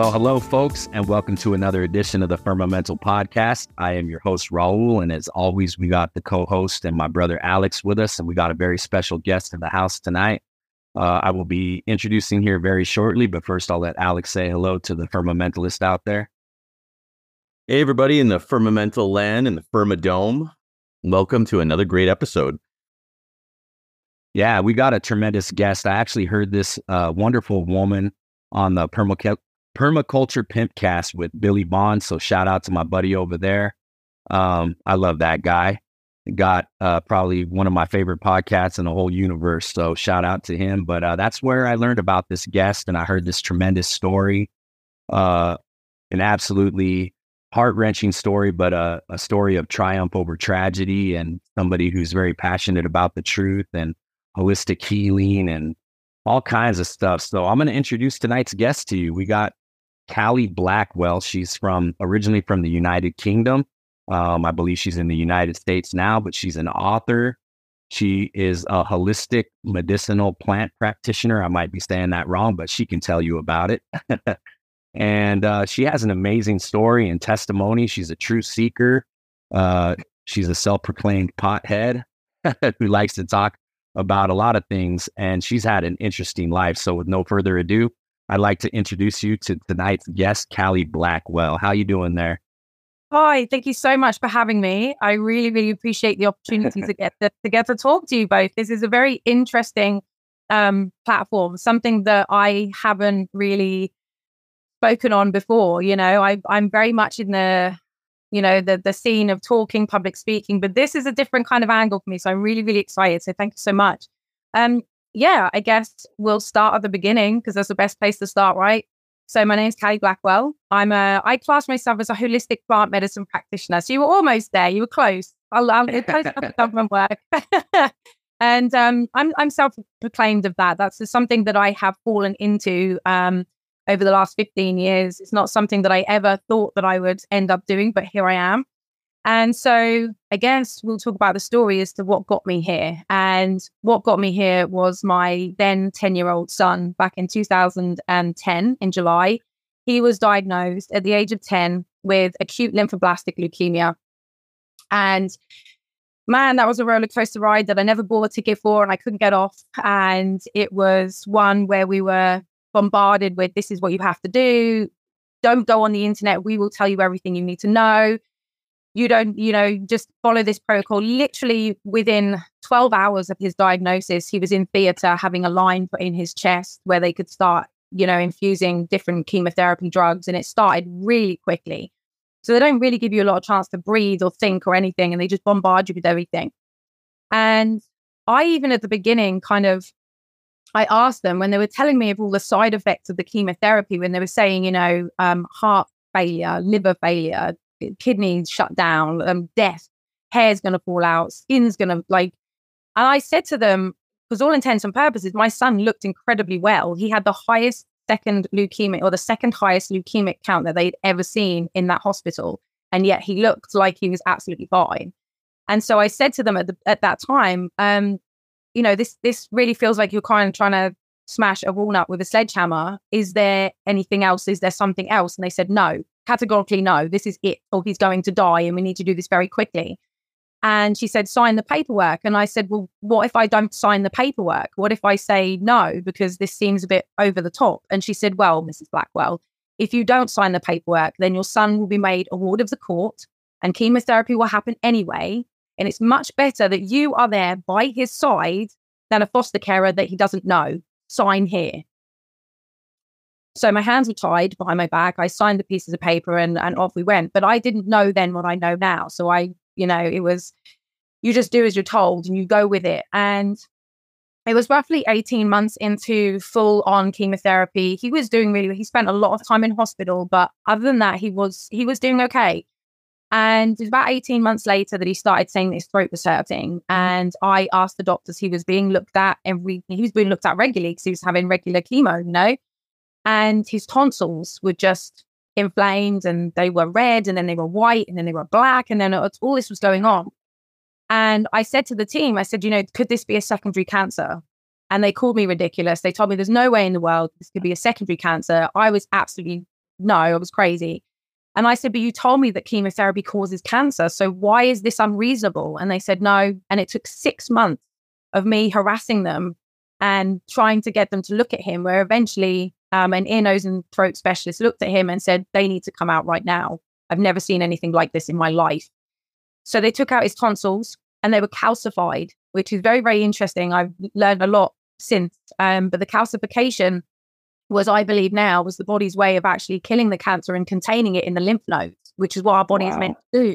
Well, hello, folks, and welcome to another edition of the Firmamental Podcast. I am your host, Raul, and as always, we got the co host and my brother Alex with us, and we got a very special guest in the house tonight. Uh, I will be introducing here very shortly, but first, I'll let Alex say hello to the Firmamentalist out there. Hey, everybody in the Firmamental land and the Firmadome. Welcome to another great episode. Yeah, we got a tremendous guest. I actually heard this uh, wonderful woman on the Permaculture Permaculture Pimpcast with Billy Bond. So shout out to my buddy over there. Um, I love that guy. Got uh, probably one of my favorite podcasts in the whole universe. So shout out to him. But uh, that's where I learned about this guest and I heard this tremendous story. Uh, an absolutely heart wrenching story, but a, a story of triumph over tragedy and somebody who's very passionate about the truth and holistic healing and all kinds of stuff. So I'm going to introduce tonight's guest to you. We got Callie Blackwell. She's from originally from the United Kingdom. Um, I believe she's in the United States now, but she's an author. She is a holistic medicinal plant practitioner. I might be saying that wrong, but she can tell you about it. and uh, she has an amazing story and testimony. She's a true seeker. Uh, she's a self proclaimed pothead who likes to talk about a lot of things. And she's had an interesting life. So, with no further ado, I'd like to introduce you to tonight's guest, Callie Blackwell. How you doing there? Hi, thank you so much for having me. I really, really appreciate the opportunity to get to, to, get to talk to you both. This is a very interesting um, platform, something that I haven't really spoken on before. You know, I, I'm very much in the, you know, the the scene of talking, public speaking, but this is a different kind of angle for me. So I'm really, really excited. So thank you so much. Um, yeah, I guess we'll start at the beginning because that's the best place to start, right? So my name is Callie Blackwell. I'm a I class myself as a holistic plant medicine practitioner. So you were almost there. You were close. I'll, I'll close government work. and um, I'm I'm self-proclaimed of that. That's something that I have fallen into um, over the last 15 years. It's not something that I ever thought that I would end up doing, but here I am. And so I guess we'll talk about the story as to what got me here. And what got me here was my then 10 year old son back in 2010 in July. He was diagnosed at the age of 10 with acute lymphoblastic leukemia. And man, that was a roller coaster ride that I never bought a ticket for and I couldn't get off. And it was one where we were bombarded with this is what you have to do. Don't go on the internet. We will tell you everything you need to know you don't, you know, just follow this protocol. Literally within 12 hours of his diagnosis, he was in theater having a line put in his chest where they could start, you know, infusing different chemotherapy drugs. And it started really quickly. So they don't really give you a lot of chance to breathe or think or anything. And they just bombard you with everything. And I, even at the beginning, kind of, I asked them when they were telling me of all the side effects of the chemotherapy, when they were saying, you know, um, heart failure, liver failure, kidneys shut down, um, death, hair's going to fall out, skin's going to like. And I said to them, because all intents and purposes, my son looked incredibly well. He had the highest second leukemic or the second highest leukemic count that they'd ever seen in that hospital. And yet he looked like he was absolutely fine. And so I said to them at, the, at that time, um, you know, this this really feels like you're kind of trying to smash a walnut with a sledgehammer. Is there anything else? Is there something else? And they said no categorically no, this is it, or he's going to die and we need to do this very quickly. And she said, sign the paperwork. And I said, well, what if I don't sign the paperwork? What if I say no, because this seems a bit over the top? And she said, well, Mrs. Blackwell, if you don't sign the paperwork, then your son will be made a ward of the court and chemotherapy will happen anyway. And it's much better that you are there by his side than a foster carer that he doesn't know. Sign here. So my hands were tied behind my back. I signed the pieces of paper and, and off we went. But I didn't know then what I know now. So I, you know, it was, you just do as you're told and you go with it. And it was roughly 18 months into full on chemotherapy. He was doing really, he spent a lot of time in hospital, but other than that, he was, he was doing okay. And it was about 18 months later that he started saying that his throat was hurting. Mm-hmm. And I asked the doctors, he was being looked at every, he was being looked at regularly because he was having regular chemo, you know? And his tonsils were just inflamed and they were red and then they were white and then they were black and then all this was going on. And I said to the team, I said, you know, could this be a secondary cancer? And they called me ridiculous. They told me there's no way in the world this could be a secondary cancer. I was absolutely no, I was crazy. And I said, but you told me that chemotherapy causes cancer. So why is this unreasonable? And they said, no. And it took six months of me harassing them and trying to get them to look at him, where eventually um, an ear, nose, and throat specialist looked at him and said, they need to come out right now. I've never seen anything like this in my life. So they took out his tonsils and they were calcified, which is very, very interesting. I've learned a lot since. Um, but the calcification was, I believe now, was the body's way of actually killing the cancer and containing it in the lymph nodes, which is what our body wow. is meant to do.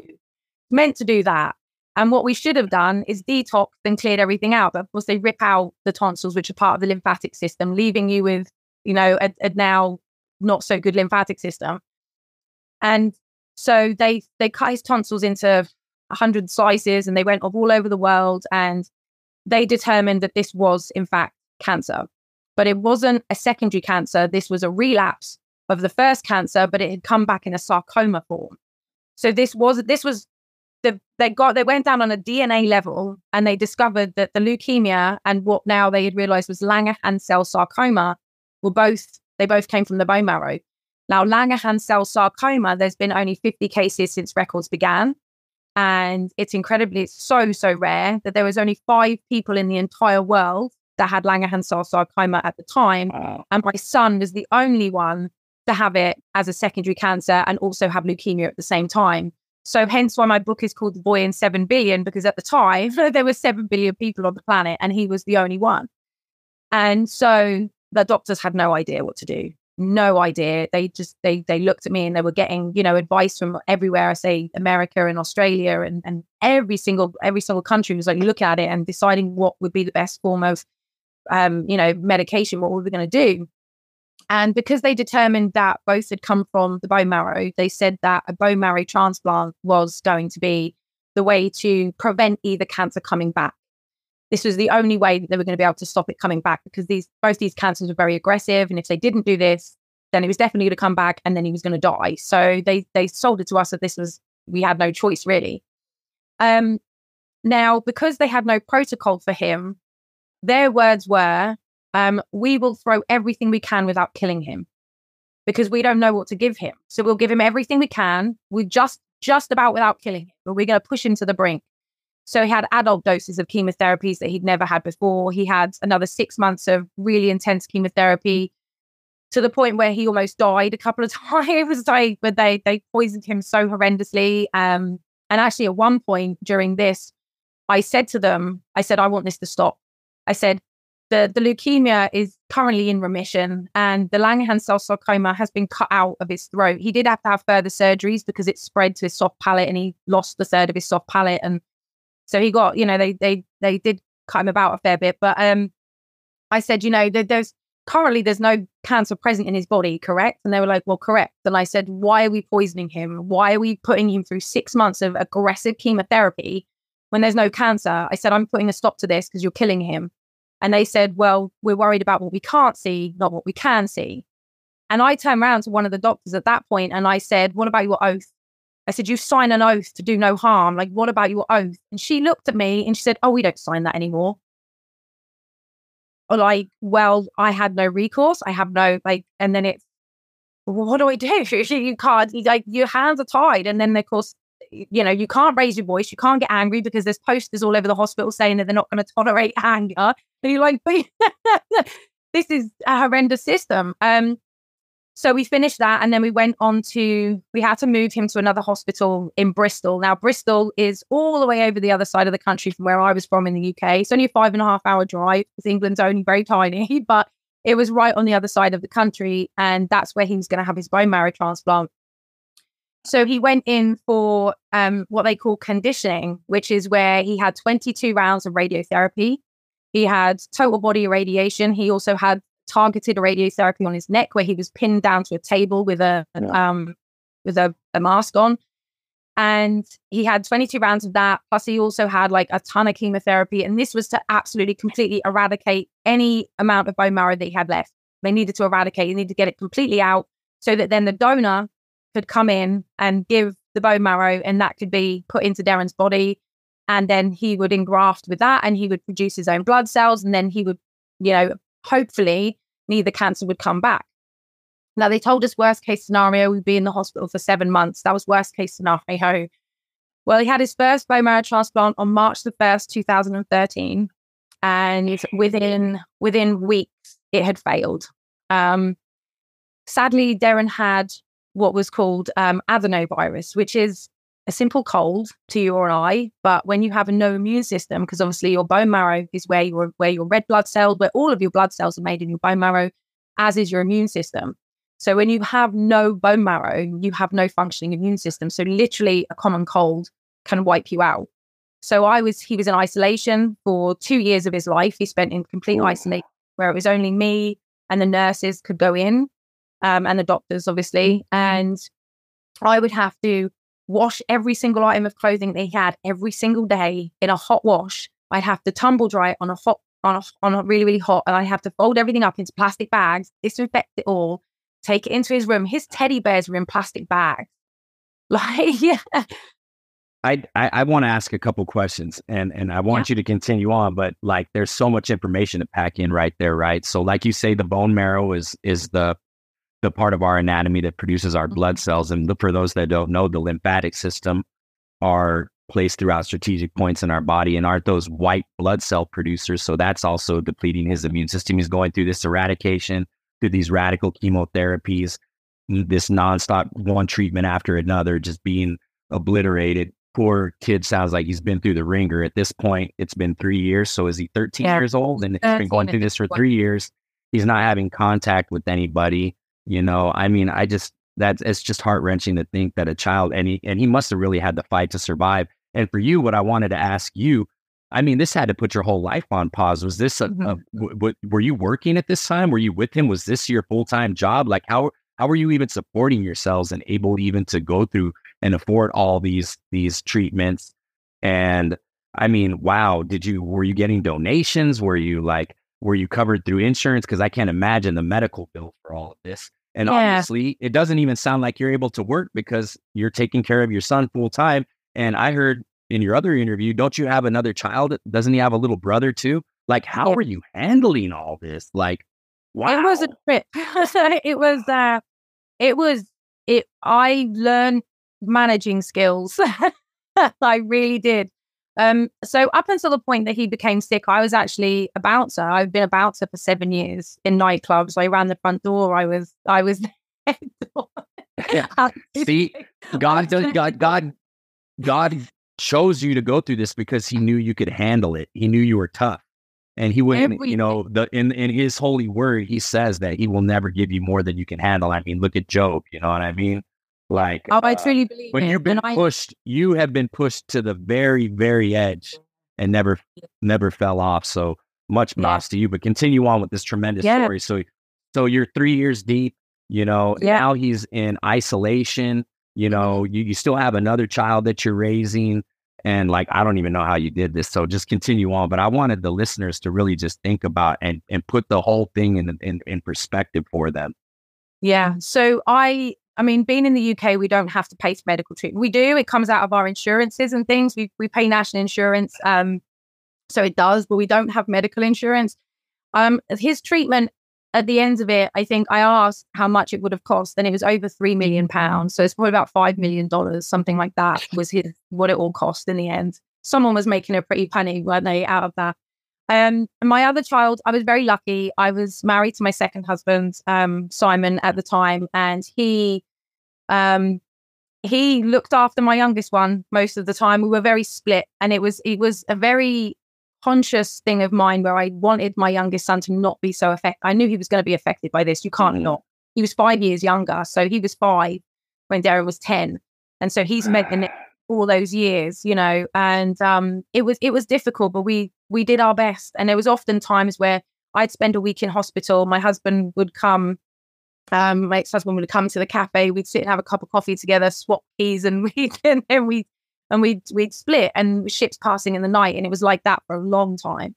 meant to do that. And what we should have done is detox and cleared everything out. But of course, they rip out the tonsils, which are part of the lymphatic system, leaving you with, you know, a, a now not so good lymphatic system. And so they they cut his tonsils into hundred slices, and they went off all over the world, and they determined that this was in fact cancer. But it wasn't a secondary cancer. This was a relapse of the first cancer, but it had come back in a sarcoma form. So this was this was the they got they went down on a DNA level and they discovered that the leukemia and what now they had realized was Langerhans cell sarcoma were both they both came from the bone marrow. Now Langerhans cell sarcoma, there's been only 50 cases since records began. And it's incredibly, it's so, so rare that there was only five people in the entire world that had Langerhans cell sarcoma at the time. Wow. And my son was the only one to have it as a secondary cancer and also have leukemia at the same time. So hence why my book is called The Boy in 7 Billion, because at the time there were 7 billion people on the planet and he was the only one. And so the doctors had no idea what to do. No idea. They just they they looked at me and they were getting, you know, advice from everywhere. I say America and Australia and, and every single every single country was like look at it and deciding what would be the best form of um, you know, medication, what were we going to do? And because they determined that both had come from the bone marrow, they said that a bone marrow transplant was going to be the way to prevent either cancer coming back. This was the only way that they were going to be able to stop it coming back because these both these cancers were very aggressive. And if they didn't do this, then it was definitely going to come back and then he was going to die. So they they sold it to us that this was we had no choice really. Um now because they had no protocol for him, their words were, um, we will throw everything we can without killing him because we don't know what to give him. So we'll give him everything we can. We just just about without killing him, but we're going to push him to the brink. So he had adult doses of chemotherapies that he'd never had before. He had another six months of really intense chemotherapy to the point where he almost died a couple of times. like, but they they poisoned him so horrendously. Um, and actually, at one point during this, I said to them, I said, I want this to stop. I said, the, the leukemia is currently in remission and the Langerhans cell sarcoma has been cut out of his throat. He did have to have further surgeries because it spread to his soft palate and he lost the third of his soft palate. And so he got, you know, they they they did cut him about a fair bit. But um I said, you know, there's currently there's no cancer present in his body, correct? And they were like, well, correct. And I said, why are we poisoning him? Why are we putting him through six months of aggressive chemotherapy when there's no cancer? I said, I'm putting a stop to this because you're killing him. And they said, well, we're worried about what we can't see, not what we can see. And I turned around to one of the doctors at that point and I said, what about your oath? I said, you sign an oath to do no harm. Like, what about your oath? And she looked at me and she said, oh, we don't sign that anymore. Or like, well, I had no recourse. I have no, like, and then it's, well, what do I do? you can't, like, your hands are tied. And then, of course, you know, you can't raise your voice, you can't get angry because there's posters all over the hospital saying that they're not going to tolerate anger. And you're like, this is a horrendous system. Um, so we finished that and then we went on to, we had to move him to another hospital in Bristol. Now, Bristol is all the way over the other side of the country from where I was from in the UK. It's only a five and a half hour drive because England's only very tiny, but it was right on the other side of the country. And that's where he was going to have his bone marrow transplant. So he went in for um, what they call conditioning, which is where he had 22 rounds of radiotherapy. He had total body irradiation. He also had targeted radiotherapy on his neck, where he was pinned down to a table with a yeah. um, with a, a mask on. And he had 22 rounds of that. Plus, he also had like a ton of chemotherapy. And this was to absolutely completely eradicate any amount of bone marrow that he had left. They needed to eradicate, they needed to get it completely out so that then the donor could come in and give the bone marrow, and that could be put into Darren's body. And then he would engraft with that and he would produce his own blood cells. And then he would, you know, hopefully neither cancer would come back. Now they told us worst case scenario we'd be in the hospital for seven months. That was worst case scenario. Well, he had his first bone marrow transplant on March the first, two thousand and thirteen, and within within weeks it had failed. Um, sadly, Darren had what was called um, adenovirus, which is a simple cold to you or I, but when you have a no immune system, because obviously your bone marrow is where your where your red blood cells, where all of your blood cells are made in your bone marrow, as is your immune system. So when you have no bone marrow, you have no functioning immune system. So literally a common cold can wipe you out. So I was he was in isolation for two years of his life. He spent in complete isolation where it was only me and the nurses could go in, um, and the doctors obviously. Mm-hmm. And I would have to wash every single item of clothing that he had every single day in a hot wash. I'd have to tumble dry it on a hot on a, on a really really hot, and I have to fold everything up into plastic bags, disinfect it all, take it into his room. His teddy bears were in plastic bags. Like, yeah. I, I, I want to ask a couple questions and, and I want yeah. you to continue on, but like there's so much information to pack in right there, right? So like you say, the bone marrow is is the the part of our anatomy that produces our blood mm-hmm. cells. And for those that don't know, the lymphatic system are placed throughout strategic points in our body and aren't those white blood cell producers. So that's also depleting his immune system. He's going through this eradication through these radical chemotherapies, this nonstop one treatment after another, just being obliterated. Poor kid sounds like he's been through the ringer. At this point, it's been three years. So is he 13 yeah. years old? And he's been going through this for three years. He's not having contact with anybody. You know, I mean, I just that's it's just heart wrenching to think that a child and he and he must have really had the fight to survive. And for you, what I wanted to ask you I mean, this had to put your whole life on pause. Was this a, mm-hmm. a w- w- were you working at this time? Were you with him? Was this your full time job? Like how how were you even supporting yourselves and able even to go through and afford all these these treatments? And I mean, wow, did you were you getting donations? Were you like were you covered through insurance? Because I can't imagine the medical bill for all of this. And yeah. obviously, it doesn't even sound like you're able to work because you're taking care of your son full time. And I heard in your other interview, don't you have another child? Doesn't he have a little brother too? Like, how yeah. are you handling all this? Like, wow. It was a trip. it was, uh, it was, it, I learned managing skills. I really did. Um, so up until the point that he became sick, I was actually a bouncer. I've been a bouncer for seven years in nightclubs. I ran the front door. I was, I was. yeah. See, God, God, God, God chose you to go through this because he knew you could handle it. He knew you were tough. And he wouldn't, Everything. you know, the in in his holy word, he says that he will never give you more than you can handle. I mean, look at Job, you know what I mean? Like Oh, I uh, truly believe when it. you've been pushed, you have been pushed to the very, very edge and never never fell off. So much yeah. to you. But continue on with this tremendous yeah. story. So so you're three years deep, you know, yeah. now he's in isolation you know, you, you still have another child that you're raising. And like, I don't even know how you did this. So just continue on. But I wanted the listeners to really just think about and, and put the whole thing in, in, in perspective for them. Yeah. So I, I mean, being in the UK, we don't have to pay for medical treatment. We do. It comes out of our insurances and things. We, we pay national insurance. Um, so it does, but we don't have medical insurance. Um, his treatment at the end of it, I think I asked how much it would have cost, and it was over three million pounds. So it's probably about five million dollars, something like that, was his what it all cost in the end. Someone was making a pretty penny, weren't they, out of that? Um, my other child, I was very lucky. I was married to my second husband, um, Simon, at the time, and he, um, he looked after my youngest one most of the time. We were very split, and it was it was a very conscious thing of mine where I wanted my youngest son to not be so affected. I knew he was going to be affected by this. You can't mm-hmm. not. He was five years younger. So he was five when Darren was 10. And so he's met the all those years, you know, and um, it was it was difficult, but we we did our best. And there was often times where I'd spend a week in hospital. My husband would come, um, my ex-husband would come to the cafe. We'd sit and have a cup of coffee together, swap keys, and we and then we and we'd we'd split and ships passing in the night and it was like that for a long time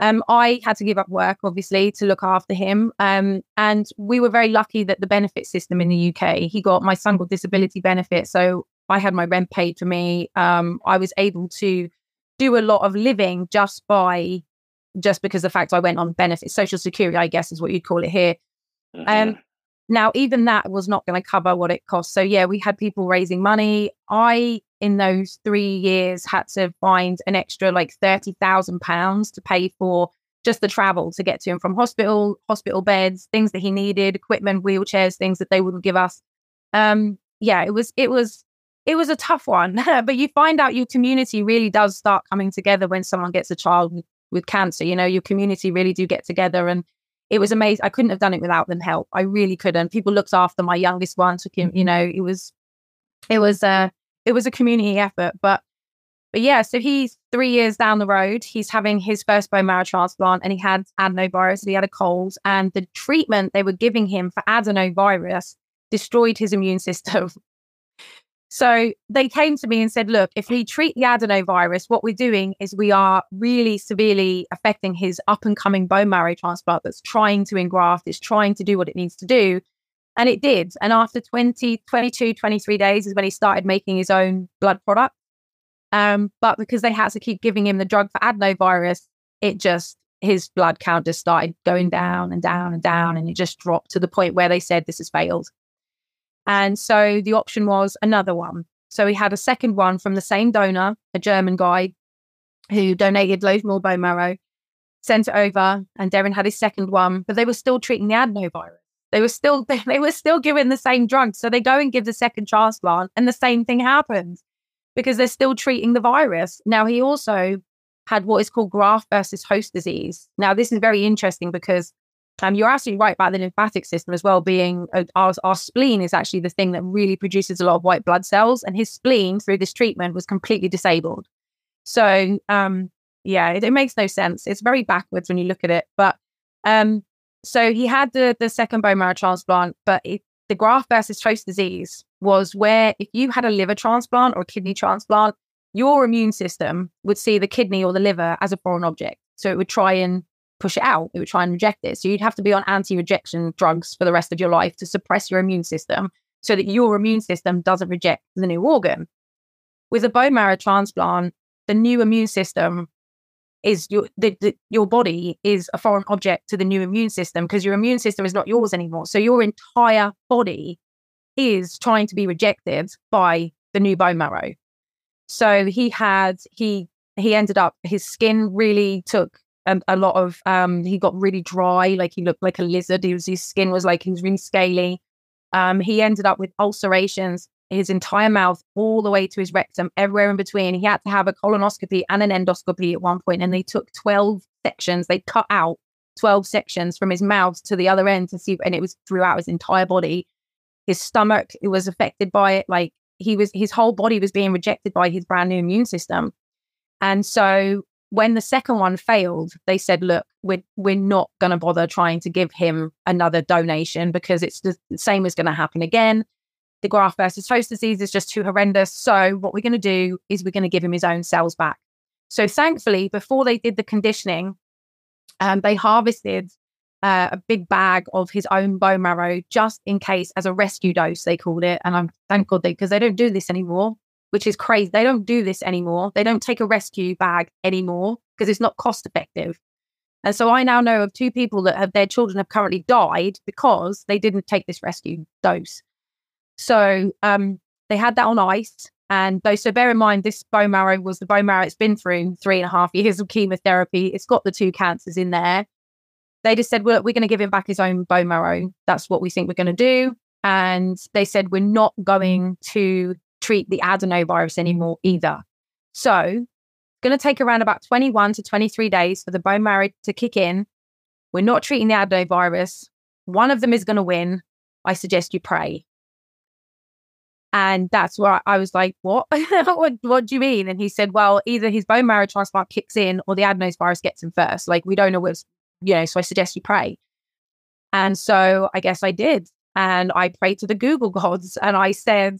um, I had to give up work, obviously, to look after him. Um, and we were very lucky that the benefit system in the UK, he got my son got disability benefit. So I had my rent paid for me. Um, I was able to do a lot of living just by, just because the fact I went on benefit, social security, I guess is what you'd call it here. Um, now, even that was not going to cover what it cost. So, yeah, we had people raising money. I, in those three years, had to find an extra like £30,000 to pay for just the travel to get to him from hospital, hospital beds, things that he needed, equipment, wheelchairs, things that they wouldn't give us. Um, yeah, it was, it was, it was a tough one. but you find out your community really does start coming together when someone gets a child with, with cancer. You know, your community really do get together and it was amazing. I couldn't have done it without them help. I really couldn't. People looked after my youngest one, took him, you mm-hmm. know, it was it was a it was a community effort. But but yeah, so he's three years down the road. He's having his first bone marrow transplant and he had adenovirus. And he had a cold, and the treatment they were giving him for adenovirus destroyed his immune system. So they came to me and said, look, if we treat the adenovirus, what we're doing is we are really severely affecting his up and coming bone marrow transplant that's trying to engraft, it's trying to do what it needs to do. And it did. And after 20, 22, 23 days is when he started making his own blood product. Um, but because they had to keep giving him the drug for adenovirus, it just, his blood count just started going down and down and down. And it just dropped to the point where they said, this has failed. And so the option was another one. So we had a second one from the same donor, a German guy who donated loads more bone marrow, sent it over, and Darren had his second one, but they were still treating the adenovirus. They were still they were still giving the same drugs. So they go and give the second transplant, and the same thing happens because they're still treating the virus. Now he also had what is called graft versus host disease. Now this is very interesting because um, you're absolutely right about the lymphatic system as well being uh, our, our spleen is actually the thing that really produces a lot of white blood cells, and his spleen through this treatment was completely disabled. So, um, yeah, it, it, makes no sense. It's very backwards when you look at it. But um, so he had the the second bone marrow transplant, but it, the graft versus host disease was where if you had a liver transplant or a kidney transplant, your immune system would see the kidney or the liver as a foreign object. So it would try and push it out. It would try and reject it. So you'd have to be on anti rejection drugs for the rest of your life to suppress your immune system so that your immune system doesn't reject the new organ. With a bone marrow transplant, the new immune system is your the, the, your body is a foreign object to the new immune system because your immune system is not yours anymore. So your entire body is trying to be rejected by the new bone marrow. So he had he he ended up his skin really took a, a lot of um he got really dry like he looked like a lizard was his skin was like he was really scaly. Um he ended up with ulcerations his entire mouth all the way to his rectum everywhere in between. He had to have a colonoscopy and an endoscopy at one point and they took 12 sections they cut out 12 sections from his mouth to the other end to see and it was throughout his entire body. His stomach it was affected by it like he was his whole body was being rejected by his brand new immune system. And so when the second one failed, they said, look, we're, we're not going to bother trying to give him another donation because it's the same as going to happen again. The graft versus host disease is just too horrendous. So, what we're going to do is we're going to give him his own cells back. So, thankfully, before they did the conditioning, um, they harvested uh, a big bag of his own bone marrow just in case as a rescue dose, they called it. And I'm thank God they, because they don't do this anymore which is crazy. They don't do this anymore. They don't take a rescue bag anymore because it's not cost effective. And so I now know of two people that have their children have currently died because they didn't take this rescue dose. So um, they had that on ice. And though, so bear in mind, this bone marrow was the bone marrow it's been through three and a half years of chemotherapy. It's got the two cancers in there. They just said, well, we're going to give him back his own bone marrow. That's what we think we're going to do. And they said, we're not going to treat the adenovirus anymore either. So, going to take around about 21 to 23 days for the bone marrow to kick in. We're not treating the adenovirus. One of them is going to win. I suggest you pray. And that's where I was like, what? what? What do you mean? And he said, well, either his bone marrow transplant kicks in or the adenovirus gets him first. Like, we don't know what's, you know, so I suggest you pray. And so I guess I did. And I prayed to the Google gods and I said,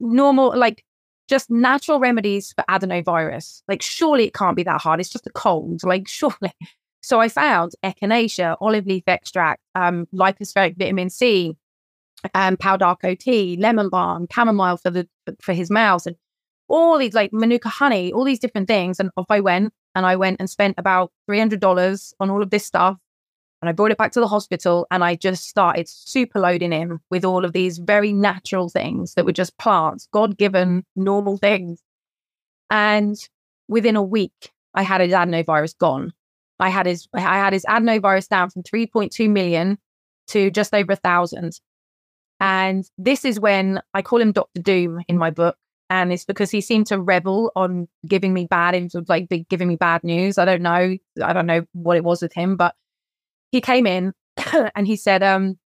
normal, like just natural remedies for adenovirus. Like, surely it can't be that hard. It's just a cold. Like, surely. So I found echinacea, olive leaf extract, um, Lypo-Spheric vitamin C, um, pau d'arco tea, lemon balm, chamomile for the for his mouth, and all these like manuka honey, all these different things. And off I went, and I went and spent about three hundred dollars on all of this stuff. And I brought it back to the hospital and I just started super loading him with all of these very natural things that were just plants, God given, normal things. And within a week, I had his adenovirus gone. I had his I had his adenovirus down from 3.2 million to just over a thousand. And this is when I call him Dr. Doom in my book. And it's because he seemed to revel on giving me bad, like giving me bad news. I don't know. I don't know what it was with him, but he came in and he said, um,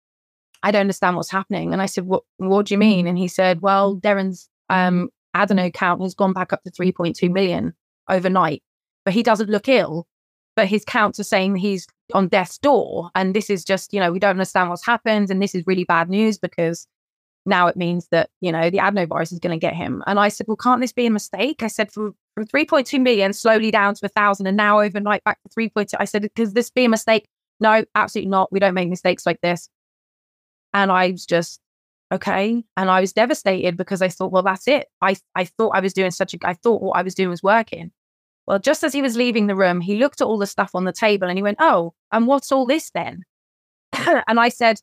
I don't understand what's happening. And I said, what, what do you mean? And he said, well, Darren's um, adeno count has gone back up to 3.2 million overnight, but he doesn't look ill. But his counts are saying he's on death's door. And this is just, you know, we don't understand what's happened. And this is really bad news because now it means that, you know, the adenovirus is going to get him. And I said, well, can't this be a mistake? I said, from, from 3.2 million slowly down to a thousand and now overnight back to 3.2. I said, could this be a mistake? No, absolutely not. We don't make mistakes like this. And I was just, okay. And I was devastated because I thought, well, that's it. I, I thought I was doing such a, I thought what I was doing was working. Well, just as he was leaving the room, he looked at all the stuff on the table and he went, oh, and what's all this then? and I said,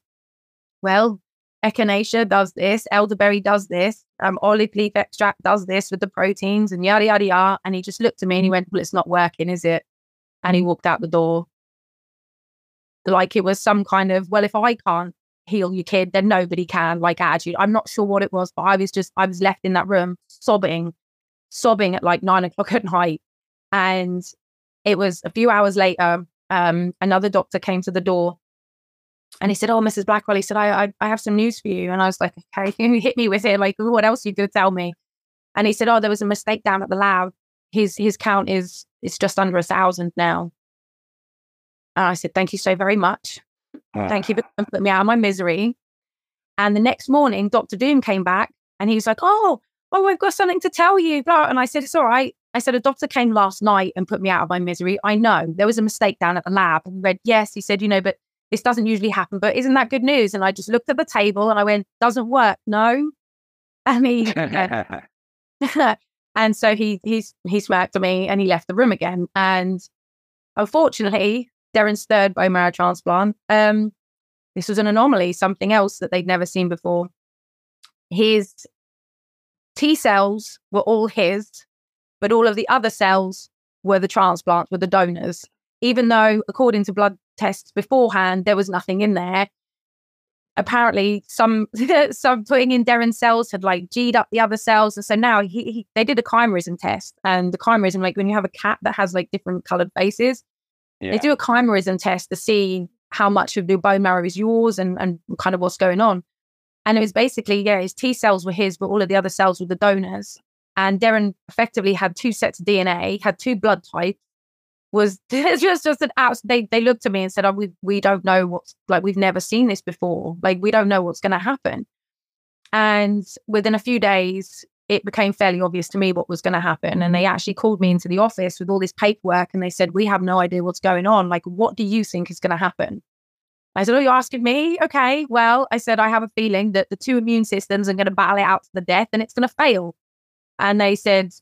well, echinacea does this, elderberry does this, um, olive leaf extract does this with the proteins and yada, yada, yada. And he just looked at me and he went, well, it's not working, is it? And he walked out the door like it was some kind of, well, if I can't heal your kid, then nobody can, like attitude. I'm not sure what it was, but I was just, I was left in that room sobbing, sobbing at like nine o'clock at night. And it was a few hours later, um, another doctor came to the door and he said, Oh, Mrs. Blackwell, he said, I, I, I have some news for you. And I was like, Okay, he hit me with it. Like, what else are you going to tell me? And he said, Oh, there was a mistake down at the lab. His his count is it's just under a thousand now. And I said, Thank you so very much. Ah. Thank you for putting me out of my misery. And the next morning, Dr. Doom came back and he was like, Oh, oh, I've got something to tell you. And I said, It's all right. I said, A doctor came last night and put me out of my misery. I know there was a mistake down at the lab. And read, Yes. He said, You know, but this doesn't usually happen, but isn't that good news? And I just looked at the table and I went, Doesn't work. No. And he, and so he, he's, he smirked at me and he left the room again. And unfortunately, Darren's third bone marrow transplant. Um, this was an anomaly, something else that they'd never seen before. His T cells were all his, but all of the other cells were the transplants, were the donors. Even though, according to blood tests beforehand, there was nothing in there. Apparently, some some putting in Darren's cells had like G'd up the other cells, and so now he, he they did a chimerism test, and the chimerism, like when you have a cat that has like different colored faces, yeah. They do a chimerism test to see how much of the bone marrow is yours and, and kind of what's going on. And it was basically, yeah, his T cells were his, but all of the other cells were the donors. And Darren effectively had two sets of DNA, had two blood types. Was just just an out. They they looked at me and said, "Oh, we we don't know what's like. We've never seen this before. Like we don't know what's going to happen." And within a few days, it became fairly obvious to me what was going to happen. And they actually called me into the office with all this paperwork and they said, We have no idea what's going on. Like, what do you think is going to happen? I said, Oh, you're asking me? Okay. Well, I said, I have a feeling that the two immune systems are going to battle it out to the death and it's going to fail. And they said,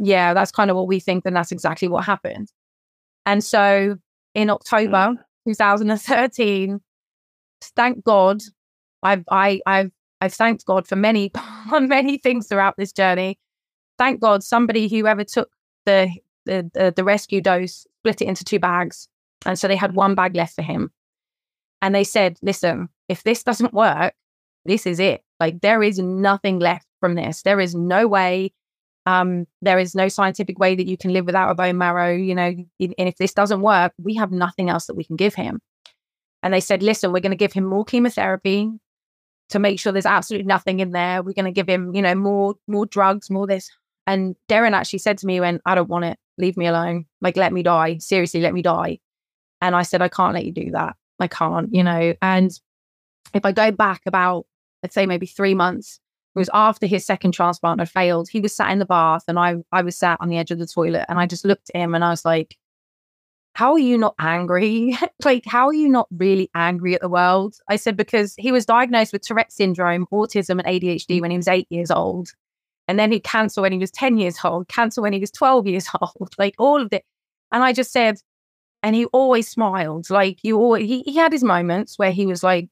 Yeah, that's kind of what we think. And that's exactly what happened. And so in October mm. 2013, thank God, I've, I, I've I've thanked God for many, many things throughout this journey. Thank God, somebody who ever took the, the the, the rescue dose split it into two bags, and so they had one bag left for him. And they said, "Listen, if this doesn't work, this is it. Like there is nothing left from this. There is no way. Um, there is no scientific way that you can live without a bone marrow. You know, and if this doesn't work, we have nothing else that we can give him." And they said, listen, we're going to give him more chemotherapy to make sure there's absolutely nothing in there. We're going to give him, you know, more more drugs, more this. And Darren actually said to me when I don't want it, leave me alone. Like let me die. Seriously, let me die. And I said I can't let you do that. I can't, you know. And if I go back about I'd say maybe 3 months, it was after his second transplant had failed. He was sat in the bath and I I was sat on the edge of the toilet and I just looked at him and I was like how are you not angry? like, how are you not really angry at the world? I said, because he was diagnosed with Tourette syndrome, autism, and ADHD when he was eight years old. And then he cancer when he was 10 years old, cancer when he was 12 years old, like all of it. And I just said, and he always smiled. Like you always, he, he had his moments where he was like,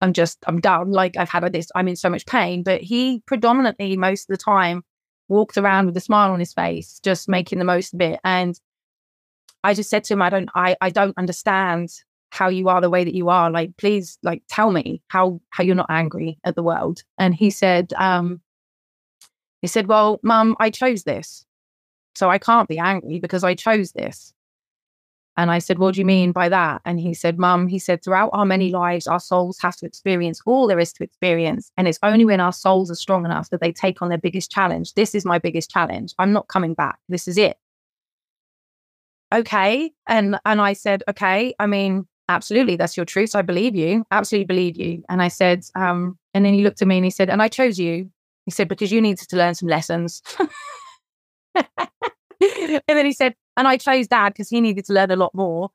I'm just, I'm down. Like I've had this, I'm in so much pain. But he predominantly, most of the time, walked around with a smile on his face, just making the most of it. And I just said to him, I don't, I, I don't understand how you are the way that you are. Like, please, like, tell me how how you're not angry at the world. And he said, um, he said, Well, mum, I chose this. So I can't be angry because I chose this. And I said, What do you mean by that? And he said, Mum, he said, throughout our many lives, our souls have to experience all there is to experience. And it's only when our souls are strong enough that they take on their biggest challenge. This is my biggest challenge. I'm not coming back. This is it. Okay. And and I said, Okay, I mean, absolutely, that's your truth. I believe you. Absolutely believe you. And I said, um, and then he looked at me and he said, And I chose you. He said, because you needed to learn some lessons. and then he said, and I chose dad because he needed to learn a lot more.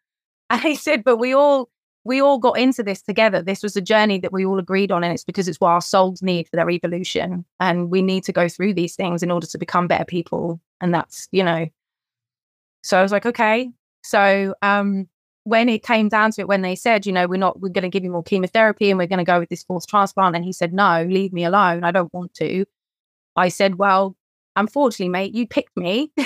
And he said, but we all we all got into this together. This was a journey that we all agreed on, and it's because it's what our souls need for their evolution. And we need to go through these things in order to become better people. And that's, you know. So I was like, okay. So um when it came down to it, when they said, you know, we're not, we're going to give you more chemotherapy and we're going to go with this fourth transplant, and he said, no, leave me alone. I don't want to. I said, well, unfortunately, mate, you picked me.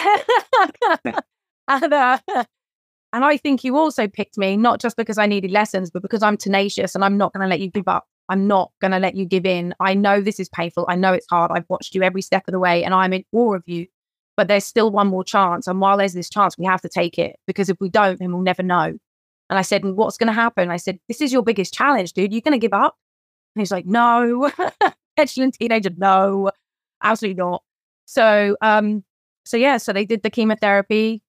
and, uh, and I think you also picked me, not just because I needed lessons, but because I'm tenacious and I'm not going to let you give up. I'm not going to let you give in. I know this is painful. I know it's hard. I've watched you every step of the way and I'm in awe of you. But there's still one more chance. And while there's this chance, we have to take it because if we don't, then we'll never know. And I said, what's going to happen? I said, this is your biggest challenge, dude. You're going to give up? And he's like, no. Petulant teenager, no, absolutely not. So, um, so yeah, so they did the chemotherapy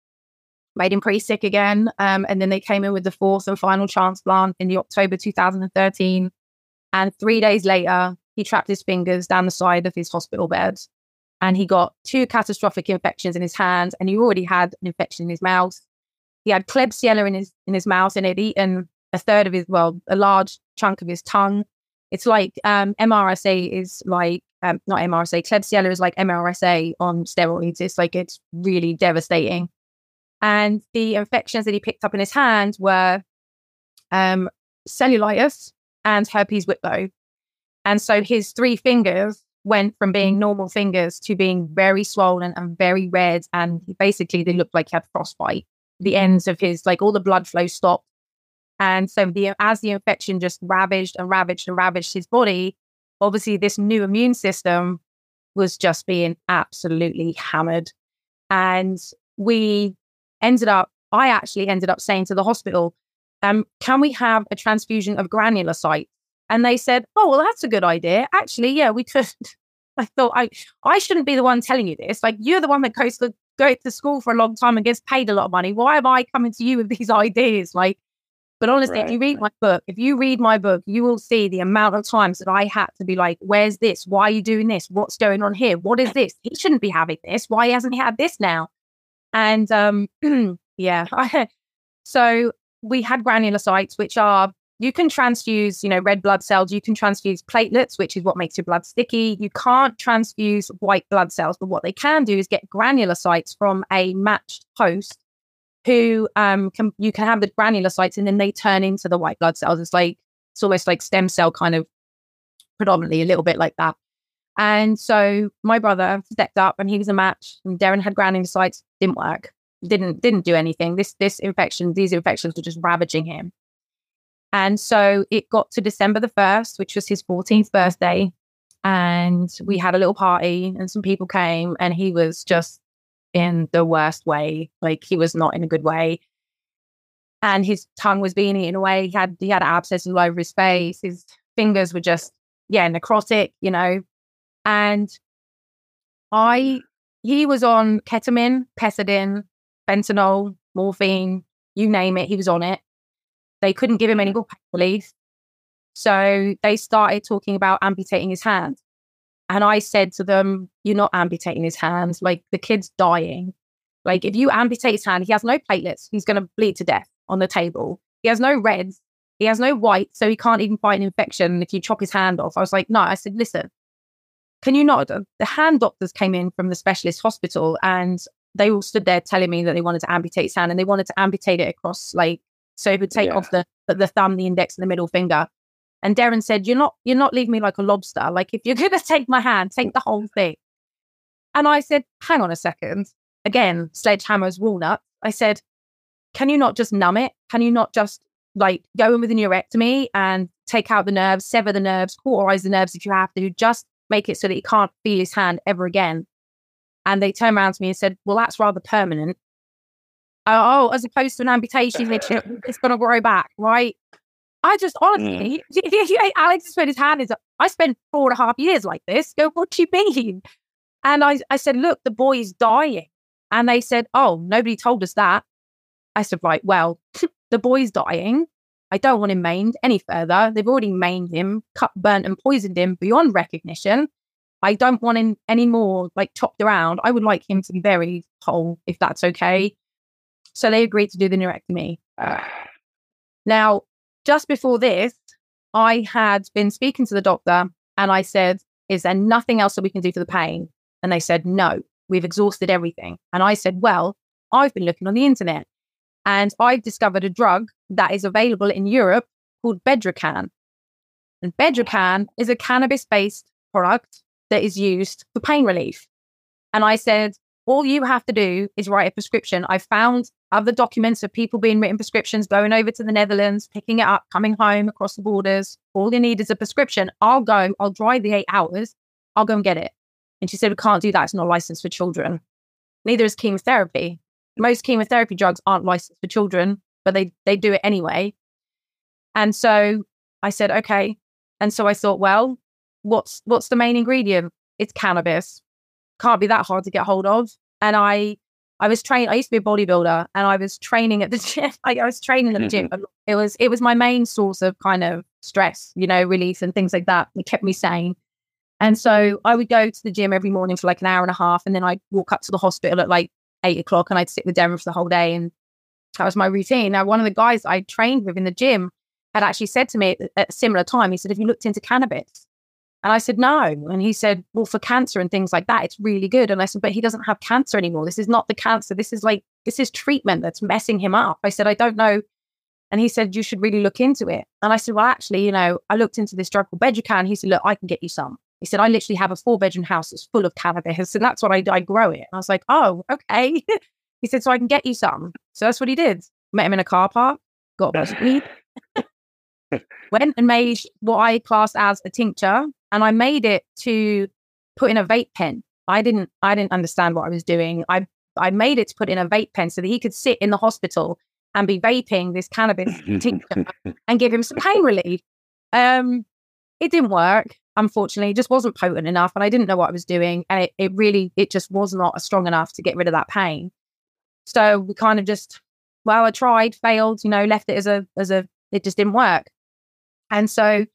made him pretty sick again. Um, and then they came in with the fourth and final transplant in the October 2013. And three days later, he trapped his fingers down the side of his hospital bed. And he got two catastrophic infections in his hands, and he already had an infection in his mouth. He had Klebsiella in his in his mouth, and had eaten a third of his, well, a large chunk of his tongue. It's like um, MRSA is like um, not MRSA. Klebsiella is like MRSA on steroids. It's like it's really devastating. And the infections that he picked up in his hand were um, cellulitis and herpes whitlow. And so his three fingers went from being normal fingers to being very swollen and very red. And basically, they looked like he had frostbite. The ends of his, like all the blood flow stopped. And so the as the infection just ravaged and ravaged and ravaged his body, obviously this new immune system was just being absolutely hammered. And we ended up, I actually ended up saying to the hospital, um, can we have a transfusion of granulocytes? And they said, oh, well, that's a good idea. Actually, yeah, we could. I thought I I shouldn't be the one telling you this. Like you're the one that goes to go to school for a long time and gets paid a lot of money. Why am I coming to you with these ideas? Like, but honestly, right. if you read my book, if you read my book, you will see the amount of times that I had to be like, "Where's this? Why are you doing this? What's going on here? What is this? He shouldn't be having this. Why hasn't he had this now?" And um, yeah, so we had granulocytes, which are you can transfuse, you know, red blood cells. You can transfuse platelets, which is what makes your blood sticky. You can't transfuse white blood cells, but what they can do is get granulocytes from a matched host who um can you can have the granulocytes and then they turn into the white blood cells. It's like it's almost like stem cell kind of predominantly a little bit like that. And so my brother stepped up and he was a match and Darren had granulocytes, didn't work, didn't didn't do anything. This this infection, these infections were just ravaging him. And so it got to December the 1st, which was his 14th birthday. And we had a little party and some people came and he was just in the worst way. Like he was not in a good way. And his tongue was being eaten away. He had he had abscesses all over his face. His fingers were just, yeah, necrotic, you know, and I, he was on ketamine, pethidine, fentanyl, morphine, you name it, he was on it. They couldn't give him any more pain relief. So they started talking about amputating his hand. And I said to them, You're not amputating his hands. Like the kid's dying. Like if you amputate his hand, he has no platelets. He's going to bleed to death on the table. He has no reds. He has no white. So he can't even fight an infection if you chop his hand off. I was like, No, I said, Listen, can you not? The hand doctors came in from the specialist hospital and they all stood there telling me that they wanted to amputate his hand and they wanted to amputate it across like so it would take Yeah. off the the thumb, the index, and the middle finger. And Darren said, "You're not you're not leaving me like a lobster. Like if you're gonna take my hand, take the whole thing." And I said, "Hang on a second. Again, sledgehammers, walnut." I said, "Can you not just numb it? Can you not just like go in with a neurectomy and take out the nerves, sever the nerves, cauterize the nerves if you have to, just make it so that he can't feel his hand ever again?" And they turned around to me and said, "Well, that's rather permanent." Oh, as opposed to an amputation, it's going to grow back, right? I just mm. honestly, Alex spent his hand is. I spent four and a half years like this. Go, what do you mean? And I, I said, look, the boy's dying. And they said, oh, nobody told us that. I said, right, well, the boy's dying. I don't want him maimed any further. They've already maimed him, cut, burnt, and poisoned him beyond recognition. I don't want him any more like chopped around. I would like him to be buried whole, if that's okay. So they agreed to do the neurectomy. Now, just before this, I had been speaking to the doctor and I said, Is there nothing else that we can do for the pain? And they said, No, we've exhausted everything. And I said, Well, I've been looking on the internet and I've discovered a drug that is available in Europe called Bedrocan. And Bedrocan is a cannabis based product that is used for pain relief. And I said, all you have to do is write a prescription. I found other documents of people being written prescriptions, going over to the Netherlands, picking it up, coming home across the borders. All you need is a prescription. I'll go, I'll drive the eight hours, I'll go and get it. And she said, We can't do that. It's not licensed for children. Neither is chemotherapy. Most chemotherapy drugs aren't licensed for children, but they, they do it anyway. And so I said, Okay. And so I thought, well, what's what's the main ingredient? It's cannabis. Can't be that hard to get hold of. And I I was trained. I used to be a bodybuilder, and I was training at the gym. Like I was training at the gym. Mm-hmm. It was it was my main source of kind of stress, you know, release and things like that. It kept me sane. And so I would go to the gym every morning for like an hour and a half, and then I'd walk up to the hospital at like eight o'clock, and I'd sit with Darren for the whole day, and that was my routine. Now, one of the guys I trained with in the gym had actually said to me at, at a similar time, he said, "Have you looked into cannabis?" And I said, no. And he said, well, for cancer and things like that, it's really good. And I said, but he doesn't have cancer anymore. This is not the cancer. This is like, this is treatment that's messing him up. I said, I don't know. And he said, you should really look into it. And I said, well, actually, you know, I looked into this drug called Bedrocan. He said, look, I can get you some. He said, I literally have a four bedroom house that's full of cannabis. And that's what I, I grow it. And I was like, oh, okay. he said, so I can get you some. So that's what he did. Met him in a car park, got a bunch of weed, went and made what I class as a tincture and I made it to put in a vape pen. I didn't I didn't understand what I was doing. I I made it to put in a vape pen so that he could sit in the hospital and be vaping this cannabis tincture and give him some pain relief. Um, it didn't work, unfortunately. It just wasn't potent enough, and I didn't know what I was doing, and it, it really it just was not strong enough to get rid of that pain. So we kind of just well, I tried, failed, you know, left it as a as a it just didn't work. And so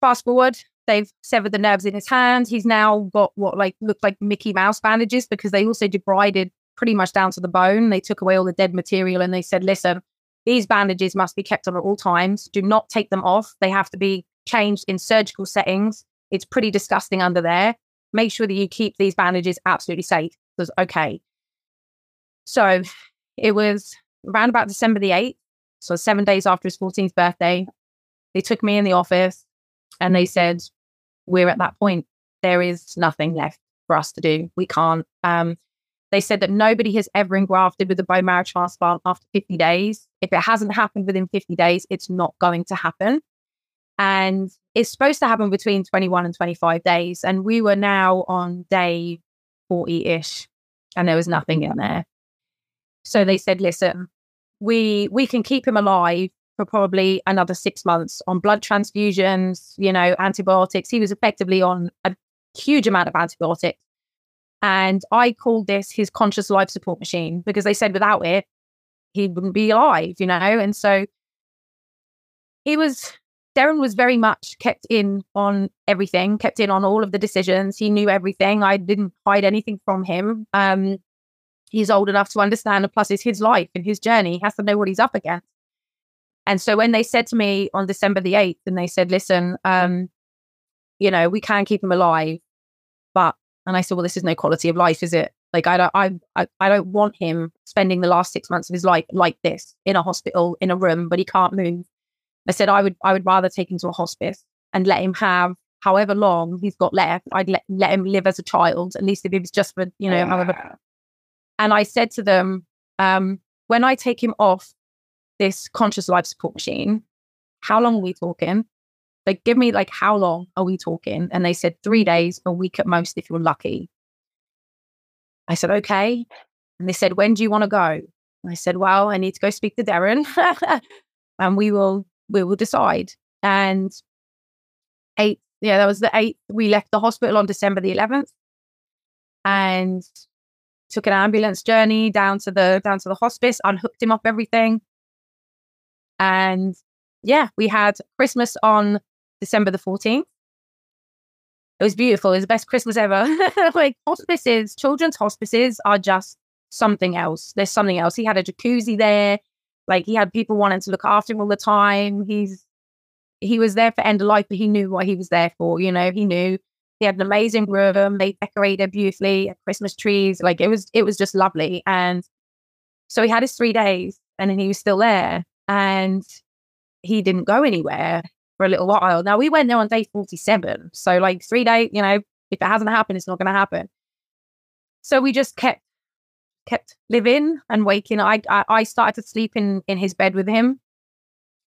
fast forward, they've severed the nerves in his hand. He's now got what like looked like Mickey Mouse bandages because they also debrided pretty much down to the bone. They took away all the dead material and they said, listen, these bandages must be kept on at all times. Do not take them off. They have to be changed in surgical settings. It's pretty disgusting under there. Make sure that you keep these bandages absolutely safe. Because okay. So it was around about December the 8th. So seven days after his 14th birthday. They took me in the office and they said, We're at that point. There is nothing left for us to do. We can't. Um, they said that nobody has ever engrafted with a bone marrow transplant after 50 days. If it hasn't happened within 50 days, it's not going to happen. And it's supposed to happen between 21 and 25 days. And we were now on day 40 ish, and there was nothing in there. So they said, listen, we we can keep him alive for probably another six months on blood transfusions, you know, antibiotics. He was effectively on a huge amount of antibiotics. And I called this his conscious life support machine because they said without it, he wouldn't be alive, you know? And so he was, Darren was very much kept in on everything, kept in on all of the decisions. He knew everything. I didn't hide anything from him. Um, he's old enough to understand, and plus, it's his life and his journey. He has to know what he's up against. And so when they said to me on December the 8th, and they said, listen, um, you know, we can keep him alive, but, and I said, well, this is no quality of life, is it? Like I don't I, I I don't want him spending the last six months of his life like this in a hospital in a room, but he can't move. I said I would I would rather take him to a hospice and let him have however long he's got left. I'd let let him live as a child, at least if it was just for you know however. And I said to them, um, when I take him off this conscious life support machine, how long are we talking? Like, give me like how long are we talking? And they said three days, a week at most, if you're lucky. I said, okay. And they said, when do you want to go? And I said, well, I need to go speak to Darren and we will we will decide. And eight, yeah, that was the eighth. We left the hospital on December the 11th and took an ambulance journey down to the down to the hospice, unhooked him off everything. And yeah, we had Christmas on December the 14th. It was beautiful. It was the best Christmas ever. like hospices, children's hospices are just something else. There's something else. He had a jacuzzi there. Like he had people wanting to look after him all the time. He's he was there for end of life, but he knew what he was there for. You know, he knew he had an amazing room. They decorated beautifully, Christmas trees. Like it was, it was just lovely. And so he had his three days, and then he was still there, and he didn't go anywhere for a little while. Now we went there on day forty-seven, so like three days. You know, if it hasn't happened, it's not going to happen. So we just kept kept living and waking. I, I I started to sleep in in his bed with him.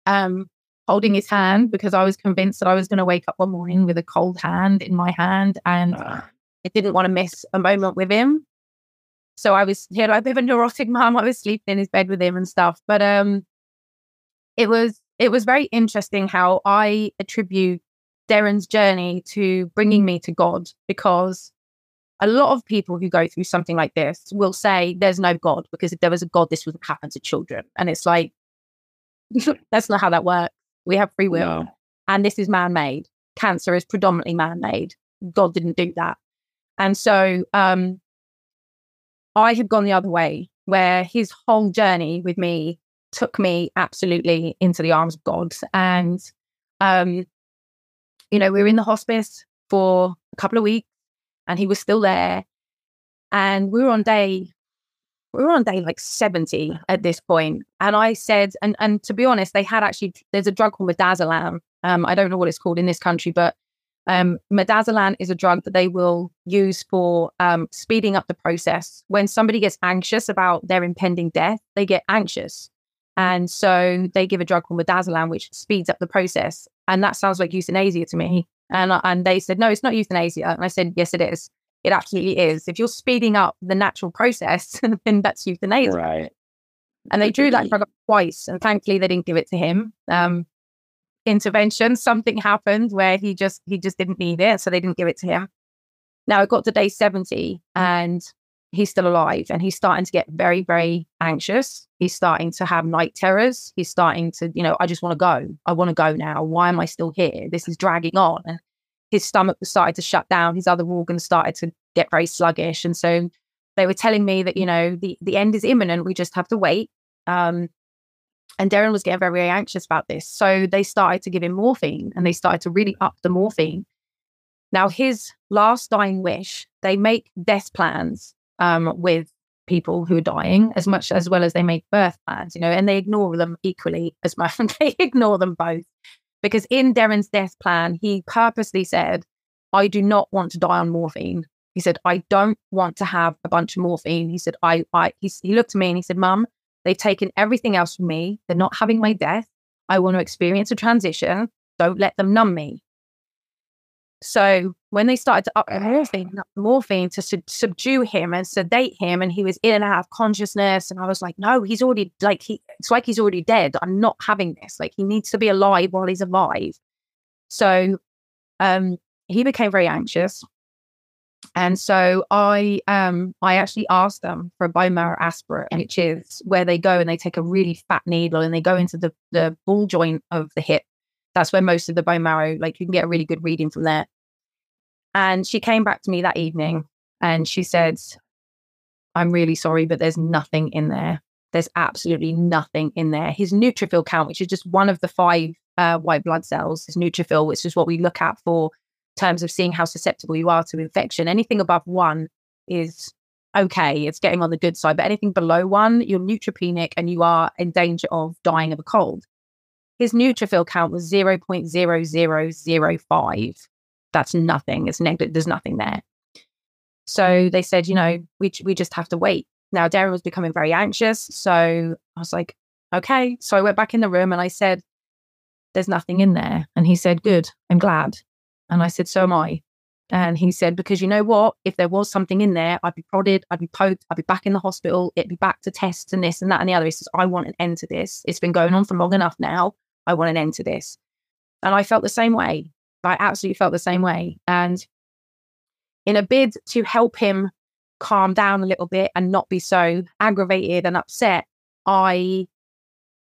Um, holding his hand because I was convinced that I was going to wake up one morning with a cold hand in my hand and uh. I didn't want to miss a moment with him. So I was, he had like a bit of a neurotic mom. I was sleeping in his bed with him and stuff. But um, it was, it was very interesting how I attribute Darren's journey to bringing me to God because a lot of people who go through something like this will say there's no God because if there was a God, this wouldn't happen to children. And it's like, that's not how that works. We have free will. No. And this is man made. Cancer is predominantly man made. God didn't do that. And so um, I had gone the other way, where his whole journey with me took me absolutely into the arms of God. And, um, you know, we were in the hospice for a couple of weeks and he was still there. And we were on day we were on day like 70 at this point. and i said and and to be honest they had actually there's a drug called midazolam um i don't know what it's called in this country but um is a drug that they will use for um speeding up the process when somebody gets anxious about their impending death they get anxious and so they give a drug called midazolam which speeds up the process and that sounds like euthanasia to me and and they said no it's not euthanasia and i said yes it is it absolutely is. If you're speeding up the natural process, then that's euthanasia. Right. And they drew that drug up twice, and thankfully they didn't give it to him. Um, intervention, something happened where he just he just didn't need it, so they didn't give it to him. Now it got to day seventy, and he's still alive, and he's starting to get very very anxious. He's starting to have night terrors. He's starting to, you know, I just want to go. I want to go now. Why am I still here? This is dragging on. And his stomach started to shut down, his other organs started to get very sluggish. And so they were telling me that, you know, the, the end is imminent. We just have to wait. Um, and Darren was getting very, very anxious about this. So they started to give him morphine and they started to really up the morphine. Now, his last dying wish, they make death plans um, with people who are dying as much as well as they make birth plans, you know, and they ignore them equally as much. they ignore them both because in Darren's death plan, he purposely said, I do not want to die on morphine. He said, I don't want to have a bunch of morphine. He said, I, I, he, he looked at me and he said, Mum, they've taken everything else from me. They're not having my death. I want to experience a transition. Don't let them numb me. So when they started to up morphine, morphine to su- subdue him and sedate him, and he was in and out of consciousness, and I was like, no, he's already like he. It's like he's already dead. I'm not having this. Like he needs to be alive while he's alive. So, um, he became very anxious, and so I, um, I actually asked them for a bone marrow aspirate, which is where they go and they take a really fat needle and they go into the the ball joint of the hip that's where most of the bone marrow, like you can get a really good reading from there. And she came back to me that evening and she said, I'm really sorry, but there's nothing in there. There's absolutely nothing in there. His neutrophil count, which is just one of the five uh, white blood cells, his neutrophil, which is what we look at for terms of seeing how susceptible you are to infection. Anything above one is okay, it's getting on the good side. But anything below one, you're neutropenic and you are in danger of dying of a cold. His neutrophil count was 0.0005. That's nothing. It's negative. There's nothing there. So hmm. they said, you know, we, we just have to wait. Now, Darren was becoming very anxious. So I was like, okay. So I went back in the room and I said, there's nothing in there. And he said, good. I'm glad. And I said, so am I. And he said, because you know what? If there was something in there, I'd be prodded, I'd be poked, I'd be back in the hospital, it'd be back to tests and this and that and the other. He says, I want an end to this. It's been going on for long enough now. I want an end to this. And I felt the same way. I absolutely felt the same way. And in a bid to help him calm down a little bit and not be so aggravated and upset, I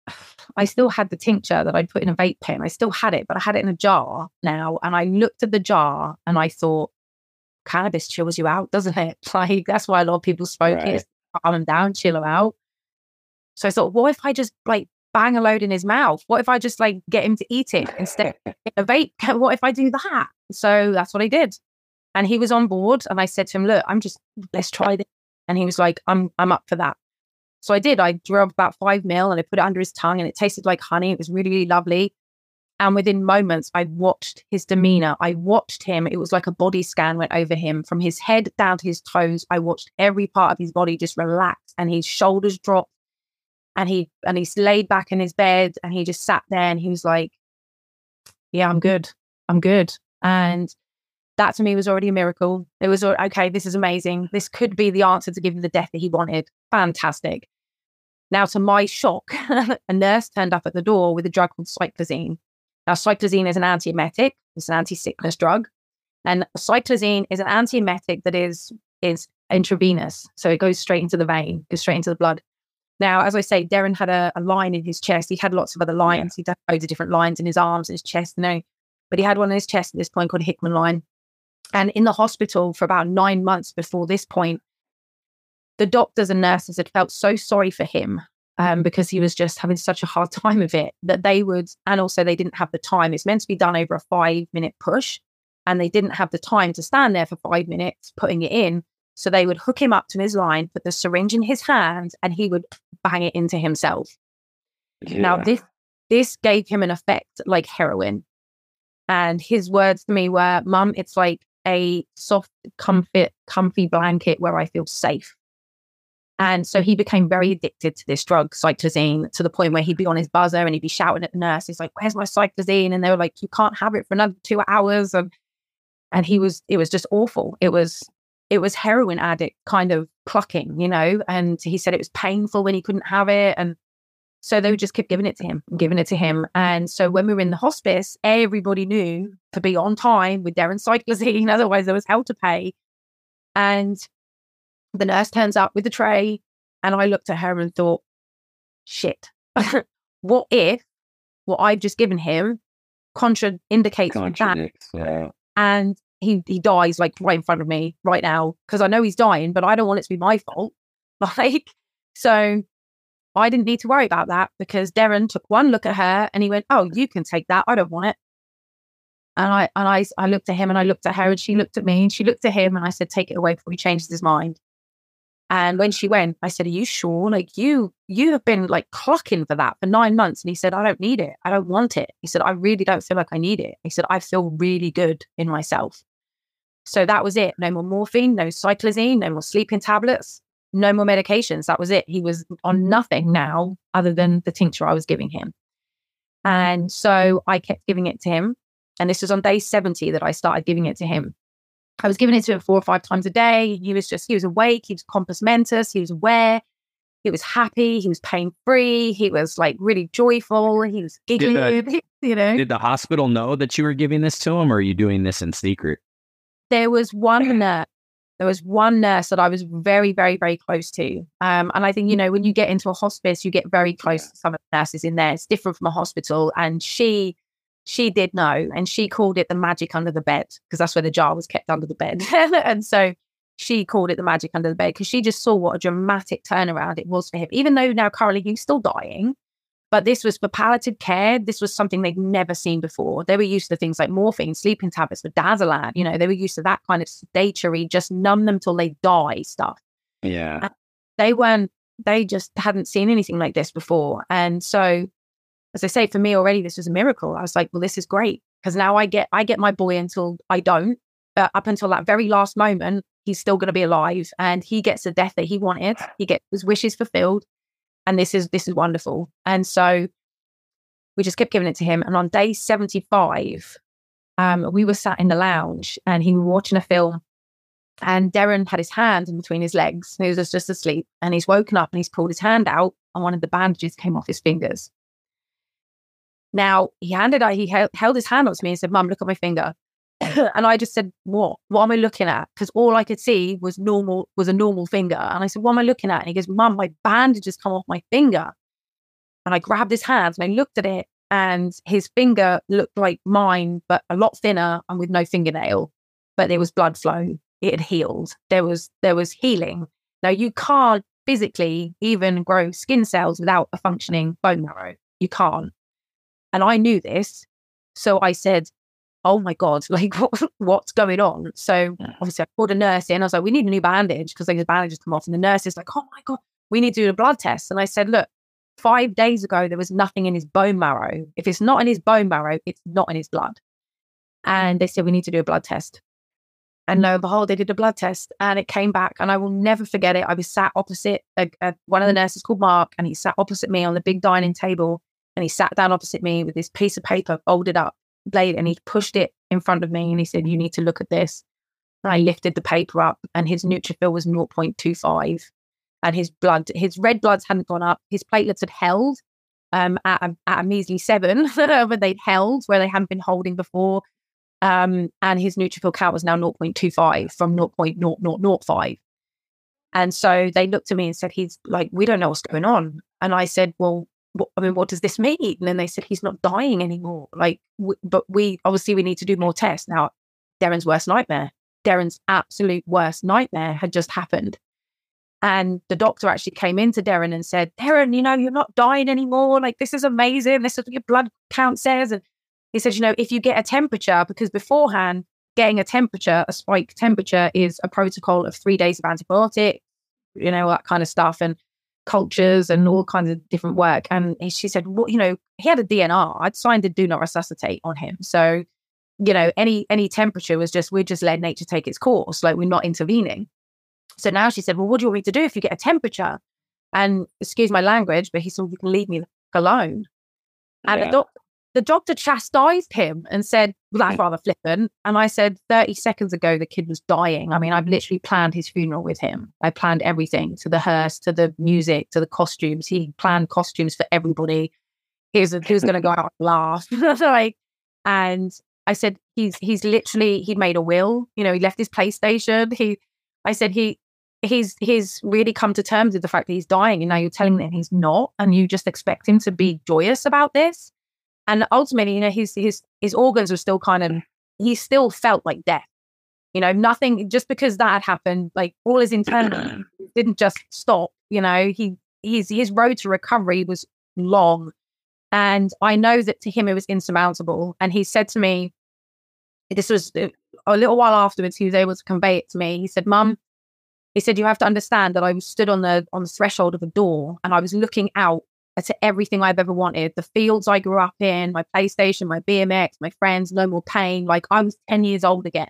I still had the tincture that I'd put in a vape pen. I still had it, but I had it in a jar now. And I looked at the jar and I thought, cannabis chills you out, doesn't it? Like that's why a lot of people smoke right. it, calm them down, chill them out. So I thought, what if I just like bang a load in his mouth? What if I just like get him to eat it instead of a vape? What if I do that? So that's what I did. And he was on board. And I said to him, look, I'm just, let's try this. And he was like, I'm, I'm up for that. So I did. I drew up about five mil and I put it under his tongue and it tasted like honey. It was really, really lovely. And within moments, I watched his demeanor. I watched him. It was like a body scan went over him from his head down to his toes. I watched every part of his body just relax and his shoulders dropped. And he and he's laid back in his bed and he just sat there and he was like, Yeah, I'm good. I'm good. And that to me was already a miracle. It was okay, this is amazing. This could be the answer to give him the death that he wanted. Fantastic. Now, to my shock, a nurse turned up at the door with a drug called cyclizine. Now, cyclizine is an antiemetic, it's an anti sickness drug. And cyclizine is an antiemetic that is, is intravenous. So it goes straight into the vein, goes straight into the blood. Now, as I say, Darren had a, a line in his chest. He had lots of other lines. He had loads of different lines in his arms and his chest, you know. But he had one in his chest at this point called Hickman line. And in the hospital for about nine months before this point, the doctors and nurses had felt so sorry for him um, because he was just having such a hard time of it that they would, and also they didn't have the time. It's meant to be done over a five minute push, and they didn't have the time to stand there for five minutes putting it in. So they would hook him up to his line, put the syringe in his hand, and he would bang it into himself. Yeah. Now this this gave him an effect like heroin. And his words to me were, Mum, it's like a soft, comfy, comfy blanket where I feel safe. And so he became very addicted to this drug, cyclizine, to the point where he'd be on his buzzer and he'd be shouting at the nurse, he's like, Where's my cyclizine? And they were like, You can't have it for another two hours. And and he was it was just awful. It was it was heroin addict kind of clucking, you know. And he said it was painful when he couldn't have it. And so they would just keep giving it to him and giving it to him. And so when we were in the hospice, everybody knew to be on time with Darren cyclizine, otherwise there was hell to pay. And the nurse turns up with the tray, and I looked at her and thought, shit, what if what I've just given him contraindicates that? Yeah. And he, he dies like right in front of me right now because I know he's dying, but I don't want it to be my fault. Like, so I didn't need to worry about that because Darren took one look at her and he went, "Oh, you can take that. I don't want it." And I and I I looked at him and I looked at her and she looked at me and she looked at him and I said, "Take it away before he changes his mind." And when she went, I said, "Are you sure? Like you you have been like clocking for that for nine months." And he said, "I don't need it. I don't want it." He said, "I really don't feel like I need it." He said, "I feel really good in myself." So that was it. No more morphine, no cyclizine, no more sleeping tablets no more medications. That was it. He was on nothing now other than the tincture I was giving him. And so I kept giving it to him. And this was on day 70 that I started giving it to him. I was giving it to him four or five times a day. He was just, he was awake, he was compos mentis, he was aware, he was happy, he was pain free, he was like really joyful, he was giggling, did, uh, you know. Did the hospital know that you were giving this to him or are you doing this in secret? There was one nurse there was one nurse that I was very, very, very close to. Um, and I think, you know, when you get into a hospice, you get very close to some of the nurses in there. It's different from a hospital. And she, she did know, and she called it the magic under the bed because that's where the jar was kept under the bed. and so she called it the magic under the bed because she just saw what a dramatic turnaround it was for him. Even though now currently he's still dying, but this was for palliative care. This was something they'd never seen before. They were used to things like morphine, sleeping tablets, Midazolam. You know, they were used to that kind of sedatory, just numb them till they die stuff. Yeah. They weren't, they just hadn't seen anything like this before. And so, as I say, for me already, this was a miracle. I was like, well, this is great because now I get, I get my boy until I don't. But up until that very last moment, he's still going to be alive and he gets the death that he wanted. He gets his wishes fulfilled. And this is, this is wonderful. And so we just kept giving it to him. And on day 75, um, we were sat in the lounge and he was watching a film and Darren had his hand in between his legs. He was just asleep and he's woken up and he's pulled his hand out and one of the bandages came off his fingers. Now he handed out, he held, held his hand up to me and said, Mum, look at my finger. and I just said, What? What am I looking at? Because all I could see was normal, was a normal finger. And I said, What am I looking at? And he goes, Mum, my bandage has come off my finger. And I grabbed his hand and I looked at it and his finger looked like mine, but a lot thinner and with no fingernail. But there was blood flow. It had healed. There was there was healing. Now you can't physically even grow skin cells without a functioning bone marrow. You can't. And I knew this. So I said, Oh my God, like what, what's going on? So obviously I called a nurse in. I was like, we need a new bandage because like the bandage has come off. And the nurse is like, Oh my God, we need to do a blood test. And I said, Look, five days ago, there was nothing in his bone marrow. If it's not in his bone marrow, it's not in his blood. And they said, we need to do a blood test. And lo and behold, they did a blood test and it came back. And I will never forget it. I was sat opposite a, a, one of the nurses called Mark, and he sat opposite me on the big dining table. And he sat down opposite me with this piece of paper folded up, blade, and he pushed it in front of me. And he said, You need to look at this. And I lifted the paper up, and his neutrophil was 0.25 and his blood, his red bloods hadn't gone up. His platelets had held um, at, a, at a measly seven, but they'd held where they hadn't been holding before. Um, and his neutrophil count was now 0.25 from 0.0005. And so they looked at me and said, he's like, we don't know what's going on. And I said, well, I mean, what does this mean? And then they said, he's not dying anymore. Like, w- but we obviously we need to do more tests. Now, Darren's worst nightmare, Darren's absolute worst nightmare had just happened. And the doctor actually came into Darren and said, Darren, you know, you're not dying anymore. Like, this is amazing. This is what your blood count says. And he said, you know, if you get a temperature, because beforehand, getting a temperature, a spike temperature, is a protocol of three days of antibiotics, you know, that kind of stuff, and cultures and all kinds of different work. And she said, well, you know, he had a DNR. I'd signed a do not resuscitate on him. So, you know, any any temperature was just, we're just letting nature take its course. Like, we're not intervening. So now she said, Well, what do you want me to do if you get a temperature? And excuse my language, but he said, You can leave me alone. And yeah. the, doc- the doctor chastised him and said, That's hmm. rather flippant. And I said, 30 seconds ago, the kid was dying. I mean, I've literally planned his funeral with him. I planned everything to the hearse, to the music, to the costumes. He planned costumes for everybody. He was, he was going to go out and laugh. like, and I said, he's he's literally he'd made a will. You know, he left his PlayStation. He I said he he's he's really come to terms with the fact that he's dying and now you're telling him he's not and you just expect him to be joyous about this and ultimately you know his his his organs were still kind of he still felt like death. You know nothing just because that had happened like all his internal didn't just stop you know he his his road to recovery was long. And i know that to him it was insurmountable. And he said to me this was uh, a little while afterwards he was able to convey it to me. He said mum he said, "You have to understand that I was stood on the on the threshold of a door, and I was looking out to everything I've ever wanted. The fields I grew up in, my PlayStation, my BMX, my friends, no more pain. Like I was ten years old again."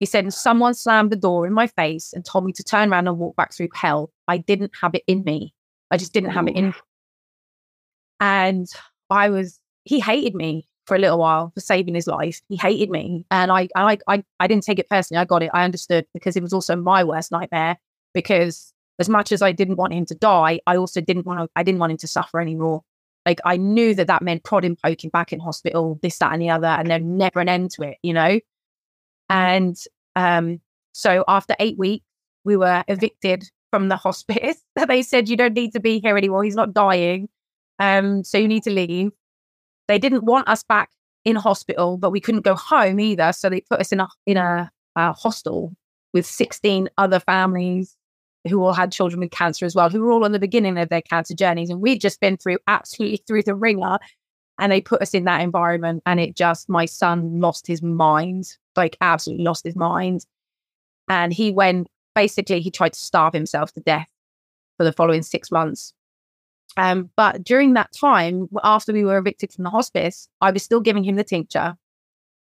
He said, "Someone slammed the door in my face and told me to turn around and walk back through hell. I didn't have it in me. I just didn't have it in." And I was. He hated me for a little while for saving his life. He hated me, and I, I, I, I didn't take it personally. I got it. I understood because it was also my worst nightmare. Because as much as I didn't want him to die, I also didn't want to, I didn't want him to suffer anymore. Like I knew that that meant prodding, poking back in hospital, this, that, and the other, and then never an end to it, you know. And um, so after eight weeks, we were evicted from the hospice. they said you don't need to be here anymore. He's not dying. Um, so you need to leave. They didn't want us back in hospital, but we couldn't go home either. So they put us in a in a, a hostel with 16 other families who all had children with cancer as well, who were all on the beginning of their cancer journeys. And we'd just been through absolutely through the ringer. And they put us in that environment. And it just, my son lost his mind, like absolutely lost his mind. And he went basically, he tried to starve himself to death for the following six months. Um, but during that time, after we were evicted from the hospice, I was still giving him the tincture.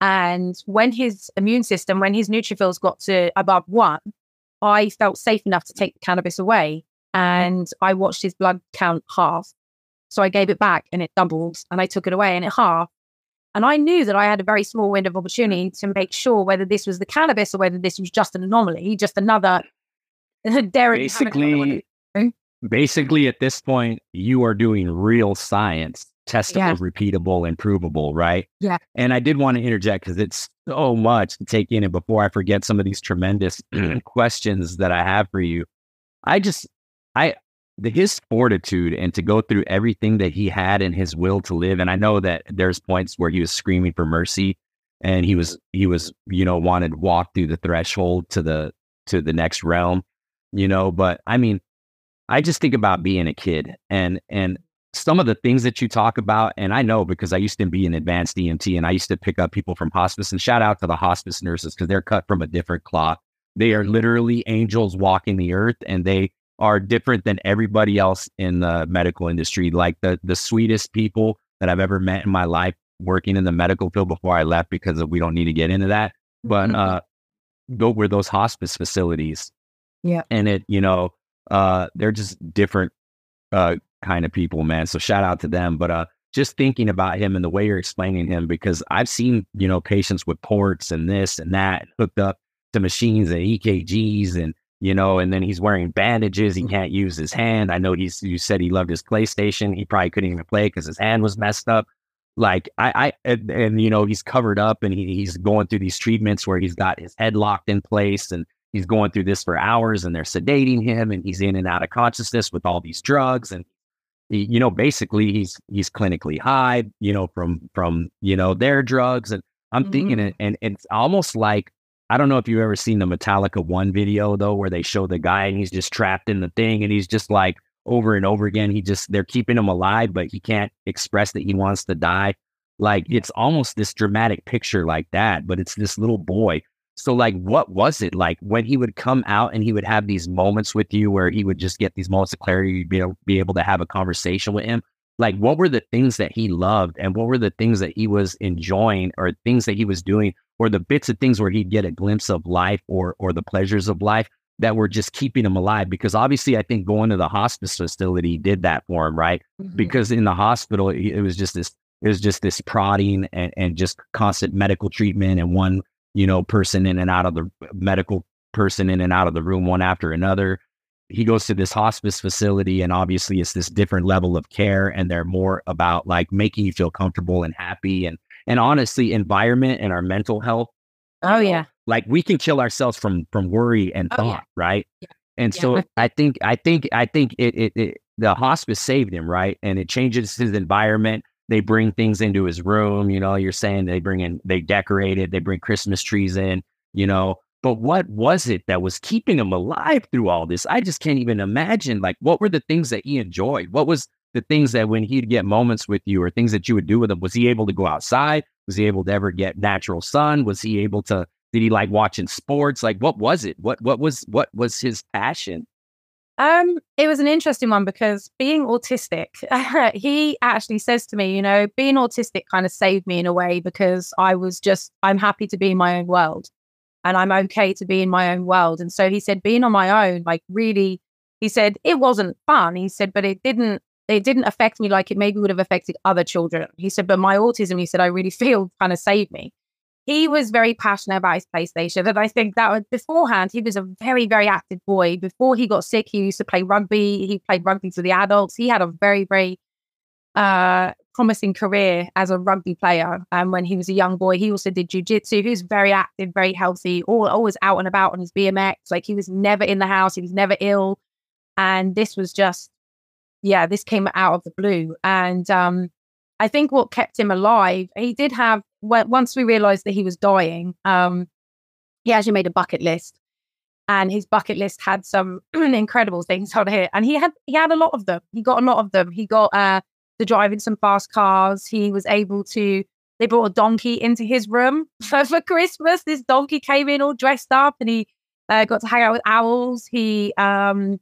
And when his immune system, when his neutrophils got to above one, I felt safe enough to take the cannabis away. Mm-hmm. And I watched his blood count half. So I gave it back and it doubled and I took it away and it half. And I knew that I had a very small window of opportunity to make sure whether this was the cannabis or whether this was just an anomaly, just another Derek. Basically, hmm? basically at this point, you are doing real science, testable, yeah. repeatable, and provable, right? Yeah. And I did want to interject because it's so much to take in. And before I forget some of these tremendous questions that I have for you, I just, I, the, his fortitude and to go through everything that he had in his will to live. And I know that there's points where he was screaming for mercy and he was, he was, you know, wanted to walk through the threshold to the, to the next realm, you know, but I mean, I just think about being a kid and and some of the things that you talk about, and I know because I used to be an advanced EMT and I used to pick up people from hospice and shout out to the hospice nurses because they're cut from a different cloth. They are literally angels walking the earth and they are different than everybody else in the medical industry. Like the the sweetest people that I've ever met in my life working in the medical field before I left because of, we don't need to get into that. But mm-hmm. uh go were those hospice facilities. Yeah. And it, you know, uh, they're just different uh, kind of people, man. So shout out to them. But uh, just thinking about him and the way you're explaining him, because I've seen you know patients with ports and this and that hooked up to machines and EKGs and you know, and then he's wearing bandages. He can't use his hand. I know he's you said he loved his PlayStation. He probably couldn't even play because his hand was messed up. Like I, I and, and, you know he's covered up and he, he's going through these treatments where he's got his head locked in place and he's going through this for hours and they're sedating him and he's in and out of consciousness with all these drugs and he, you know basically he's he's clinically high you know from from you know their drugs and i'm mm-hmm. thinking it and it's almost like i don't know if you've ever seen the metallica one video though where they show the guy and he's just trapped in the thing and he's just like over and over again he just they're keeping him alive but he can't express that he wants to die like it's almost this dramatic picture like that but it's this little boy so, like, what was it like when he would come out and he would have these moments with you where he would just get these moments of clarity, you'd be able, be able to have a conversation with him? Like, what were the things that he loved and what were the things that he was enjoying or things that he was doing or the bits of things where he'd get a glimpse of life or, or the pleasures of life that were just keeping him alive? Because obviously, I think going to the hospice facility did that for him, right? Mm-hmm. Because in the hospital, it was just this it was just this prodding and, and just constant medical treatment and one you know, person in and out of the medical person in and out of the room one after another. He goes to this hospice facility, and obviously, it's this different level of care, and they're more about like making you feel comfortable and happy, and and honestly, environment and our mental health. Oh yeah, like we can kill ourselves from from worry and oh, thought, yeah. right? Yeah. And yeah. so I think I think I think it, it it the hospice saved him, right? And it changes his environment they bring things into his room. You know, you're saying they bring in, they decorate it, they bring Christmas trees in, you know. But what was it that was keeping him alive through all this? I just can't even imagine. Like, what were the things that he enjoyed? What was the things that when he'd get moments with you or things that you would do with him? Was he able to go outside? Was he able to ever get natural sun? Was he able to? Did he like watching sports? Like, what was it? What what was what was his passion? Um, it was an interesting one because being autistic, he actually says to me, you know, being autistic kind of saved me in a way because I was just, I'm happy to be in my own world and I'm okay to be in my own world. And so he said, being on my own, like really, he said, it wasn't fun. He said, but it didn't, it didn't affect me like it maybe would have affected other children. He said, but my autism, he said, I really feel kind of saved me he was very passionate about his PlayStation. And I think that was, beforehand, he was a very, very active boy. Before he got sick, he used to play rugby. He played rugby for the adults. He had a very, very uh, promising career as a rugby player. And when he was a young boy, he also did jujitsu. He was very active, very healthy, all, always out and about on his BMX. Like he was never in the house, he was never ill. And this was just, yeah, this came out of the blue. And um, I think what kept him alive, he did have once we realized that he was dying, um, he actually made a bucket list, and his bucket list had some incredible things on here. And he had he had a lot of them. He got a lot of them. He got uh, in some fast cars. He was able to. They brought a donkey into his room for, for Christmas. This donkey came in all dressed up, and he Uh, got to hang out with owls. He um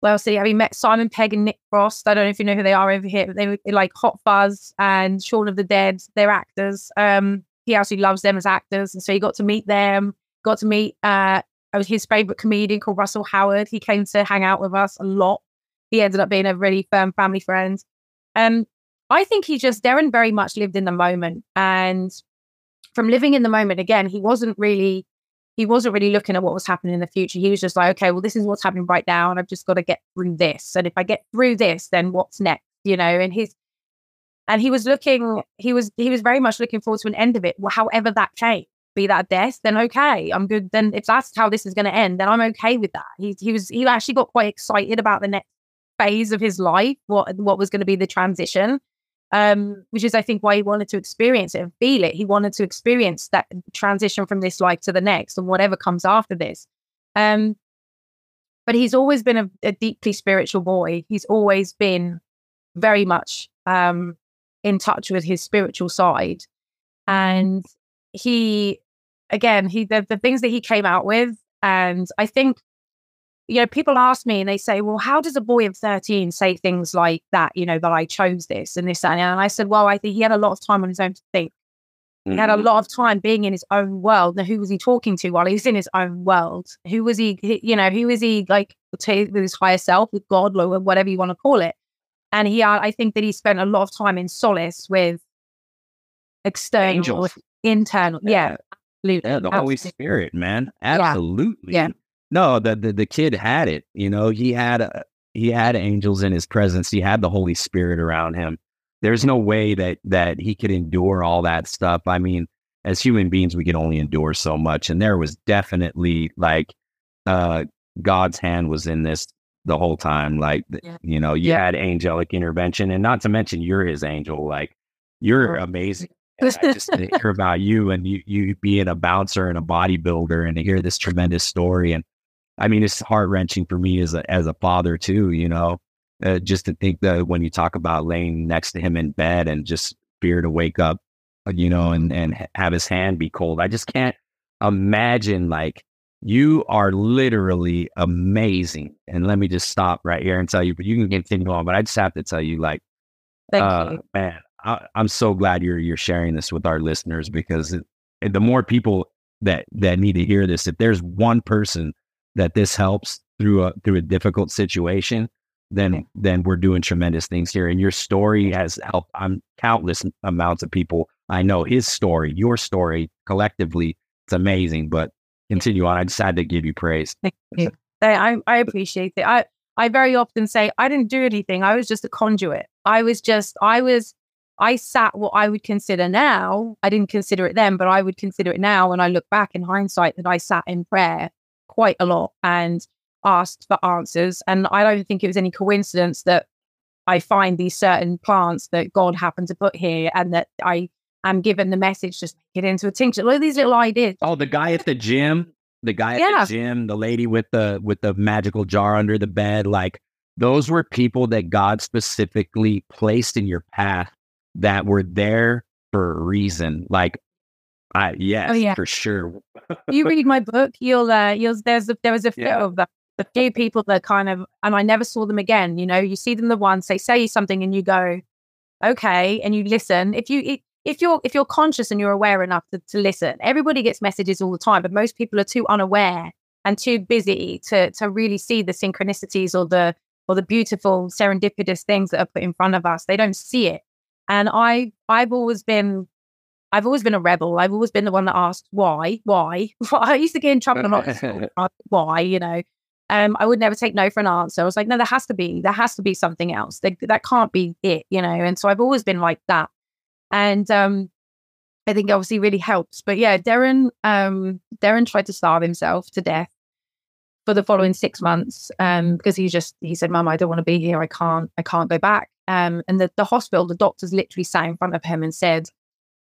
well, have you met Simon Pegg and Nick Frost? I don't know if you know who they are over here, but they were like Hot Fuzz and Shaun of the Dead. They're actors. Um, he actually loves them as actors, and so he got to meet them. Got to meet uh, his favorite comedian called Russell Howard. He came to hang out with us a lot. He ended up being a really firm family friend. Um, I think he just Darren very much lived in the moment, and from living in the moment again, he wasn't really he wasn't really looking at what was happening in the future. He was just like, okay, well, this is what's happening right now, and I've just got to get through this. And if I get through this, then what's next? You know, and his and he was looking, he was he was very much looking forward to an end of it, Well, however that came. Be that death, then okay, I'm good. Then if that's how this is going to end, then I'm okay with that. He he was he actually got quite excited about the next phase of his life, what what was going to be the transition um, which is I think why he wanted to experience it and feel it. He wanted to experience that transition from this life to the next and whatever comes after this. Um, but he's always been a, a, deeply spiritual boy. He's always been very much um, in touch with his spiritual side, and he, again, he the, the things that he came out with, and I think you know, people ask me and they say, well, how does a boy of 13 say things like that, you know, that I chose this and this and, and I said, well, I think he had a lot of time on his own to think. He had a mm-hmm. lot of time being in his own world. Now, who was he talking to while he was in his own world? Who was he, you know, who was he like with his higher self, with God, or whatever you want to call it? And he, I think that he spent a lot of time in solace with external, Angels. internal. Yeah. yeah. Absolutely. Yeah, the Holy Spirit, man. Absolutely. Yeah. yeah. No, the, the the kid had it. You know, he had a, he had angels in his presence. He had the Holy Spirit around him. There's no way that that he could endure all that stuff. I mean, as human beings, we can only endure so much. And there was definitely like uh, God's hand was in this the whole time. Like yeah. you know, you yeah. had angelic intervention, and not to mention you're his angel. Like you're amazing. I just hear about you and you you being a bouncer and a bodybuilder, and to hear this tremendous story and I mean, it's heart wrenching for me as a as a father too. You know, uh, just to think that when you talk about laying next to him in bed and just fear to wake up, uh, you know, and and have his hand be cold. I just can't imagine like you are literally amazing. And let me just stop right here and tell you, but you can continue on. But I just have to tell you, like, Thank uh, you. man, I, am so glad you're you're sharing this with our listeners because it, the more people that that need to hear this, if there's one person that this helps through a through a difficult situation, then okay. then we're doing tremendous things here. And your story has helped I'm countless amounts of people. I know his story, your story collectively, it's amazing. But continue on. I just had to give you praise. Thank you. I, I appreciate it. I I very often say I didn't do anything. I was just a conduit. I was just I was I sat what I would consider now. I didn't consider it then, but I would consider it now when I look back in hindsight that I sat in prayer quite a lot and asked for answers. And I don't think it was any coincidence that I find these certain plants that God happened to put here and that I am given the message just it into a tincture. Look at these little ideas. Oh, the guy at the gym, the guy at yeah. the gym, the lady with the with the magical jar under the bed, like those were people that God specifically placed in your path that were there for a reason. Like I yes, oh, yeah. for sure. you read my book, you'll uh you'll there's a, there was a few yeah. of the, the few people that kind of and I never saw them again. You know, you see them the once, they say something and you go, okay, and you listen. If you if you're if you're conscious and you're aware enough to, to listen, everybody gets messages all the time, but most people are too unaware and too busy to to really see the synchronicities or the or the beautiful serendipitous things that are put in front of us. They don't see it. And I I've always been I've always been a rebel. I've always been the one that asked why, why. I used to get in trouble a lot. why, you know. Um, I would never take no for an answer. I was like, no, there has to be, there has to be something else. That that can't be it, you know. And so I've always been like that. And um, I think obviously really helps. But yeah, Darren, um, Darren tried to starve himself to death for the following six months um, because he just he said, "Mum, I don't want to be here. I can't. I can't go back." Um, and the the hospital, the doctors literally sat in front of him and said,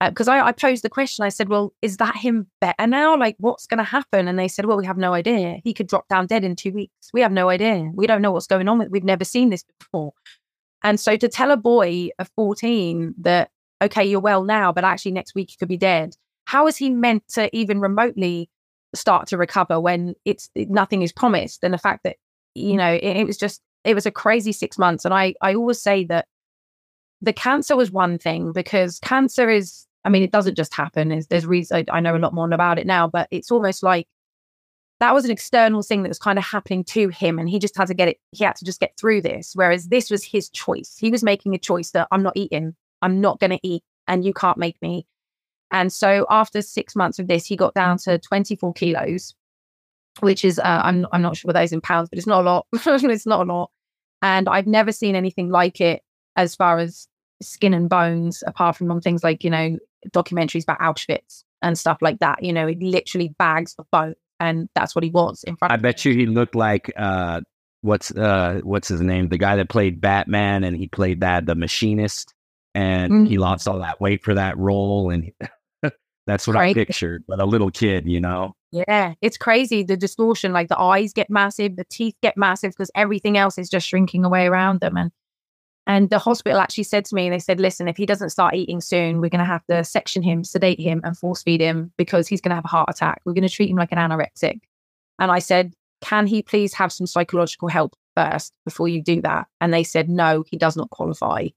because uh, I, I, posed the question. I said, "Well, is that him better now? Like, what's going to happen?" And they said, "Well, we have no idea. He could drop down dead in two weeks. We have no idea. We don't know what's going on. With, we've never seen this before." And so, to tell a boy of fourteen that, okay, you're well now, but actually next week you could be dead. How is he meant to even remotely start to recover when it's nothing is promised and the fact that you know it, it was just it was a crazy six months and i i always say that the cancer was one thing because cancer is i mean it doesn't just happen there's, there's reason I, I know a lot more about it now but it's almost like that was an external thing that was kind of happening to him and he just had to get it he had to just get through this whereas this was his choice he was making a choice that i'm not eating i'm not going to eat and you can't make me and so after six months of this, he got down to 24 kilos, which is, uh, I'm, I'm not sure what those in pounds, but it's not a lot. it's not a lot. And I've never seen anything like it as far as skin and bones, apart from on things like, you know, documentaries about Auschwitz and stuff like that. You know, he literally bags of bone. And that's what he was in front I bet you he looked like, uh, what's, uh, what's his name? The guy that played Batman and he played that, the machinist. And mm-hmm. he lost all that weight for that role. And That's what right. I pictured, but a little kid, you know? Yeah, it's crazy. The distortion, like the eyes get massive, the teeth get massive because everything else is just shrinking away around them. And and the hospital actually said to me, they said, listen, if he doesn't start eating soon, we're going to have to section him, sedate him, and force feed him because he's going to have a heart attack. We're going to treat him like an anorexic. And I said, can he please have some psychological help first before you do that? And they said, no, he does not qualify.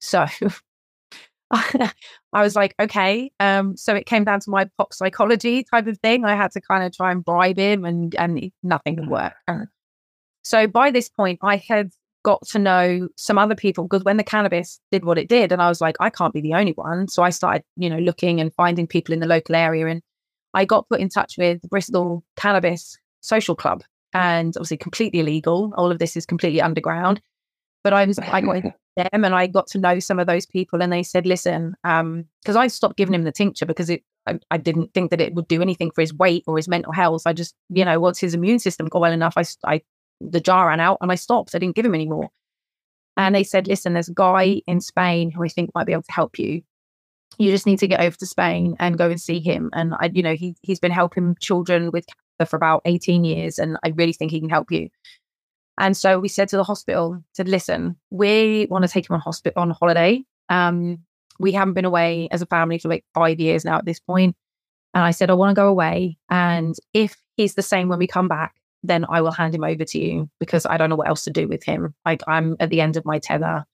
So I was like, okay. Um, so it came down to my pop psychology type of thing. I had to kind of try and bribe him, and and nothing would work. So by this point, I had got to know some other people because when the cannabis did what it did, and I was like, I can't be the only one. So I started, you know, looking and finding people in the local area, and I got put in touch with the Bristol Cannabis Social Club, and obviously completely illegal. All of this is completely underground. But I was, I got them and I got to know some of those people and they said, listen, um, because I stopped giving him the tincture because it I, I, didn't think that it would do anything for his weight or his mental health. I just, you know, once his immune system got well enough, I, I the jar ran out and I stopped. I didn't give him anymore. And they said, listen, there's a guy in Spain who I think might be able to help you. You just need to get over to Spain and go and see him. And I, you know, he he's been helping children with cancer for about 18 years, and I really think he can help you. And so we said to the hospital, said, listen, we want to take him on hospital on holiday. Um, we haven't been away as a family for like five years now at this point. And I said, I want to go away. And if he's the same when we come back, then I will hand him over to you because I don't know what else to do with him. Like I'm at the end of my tether.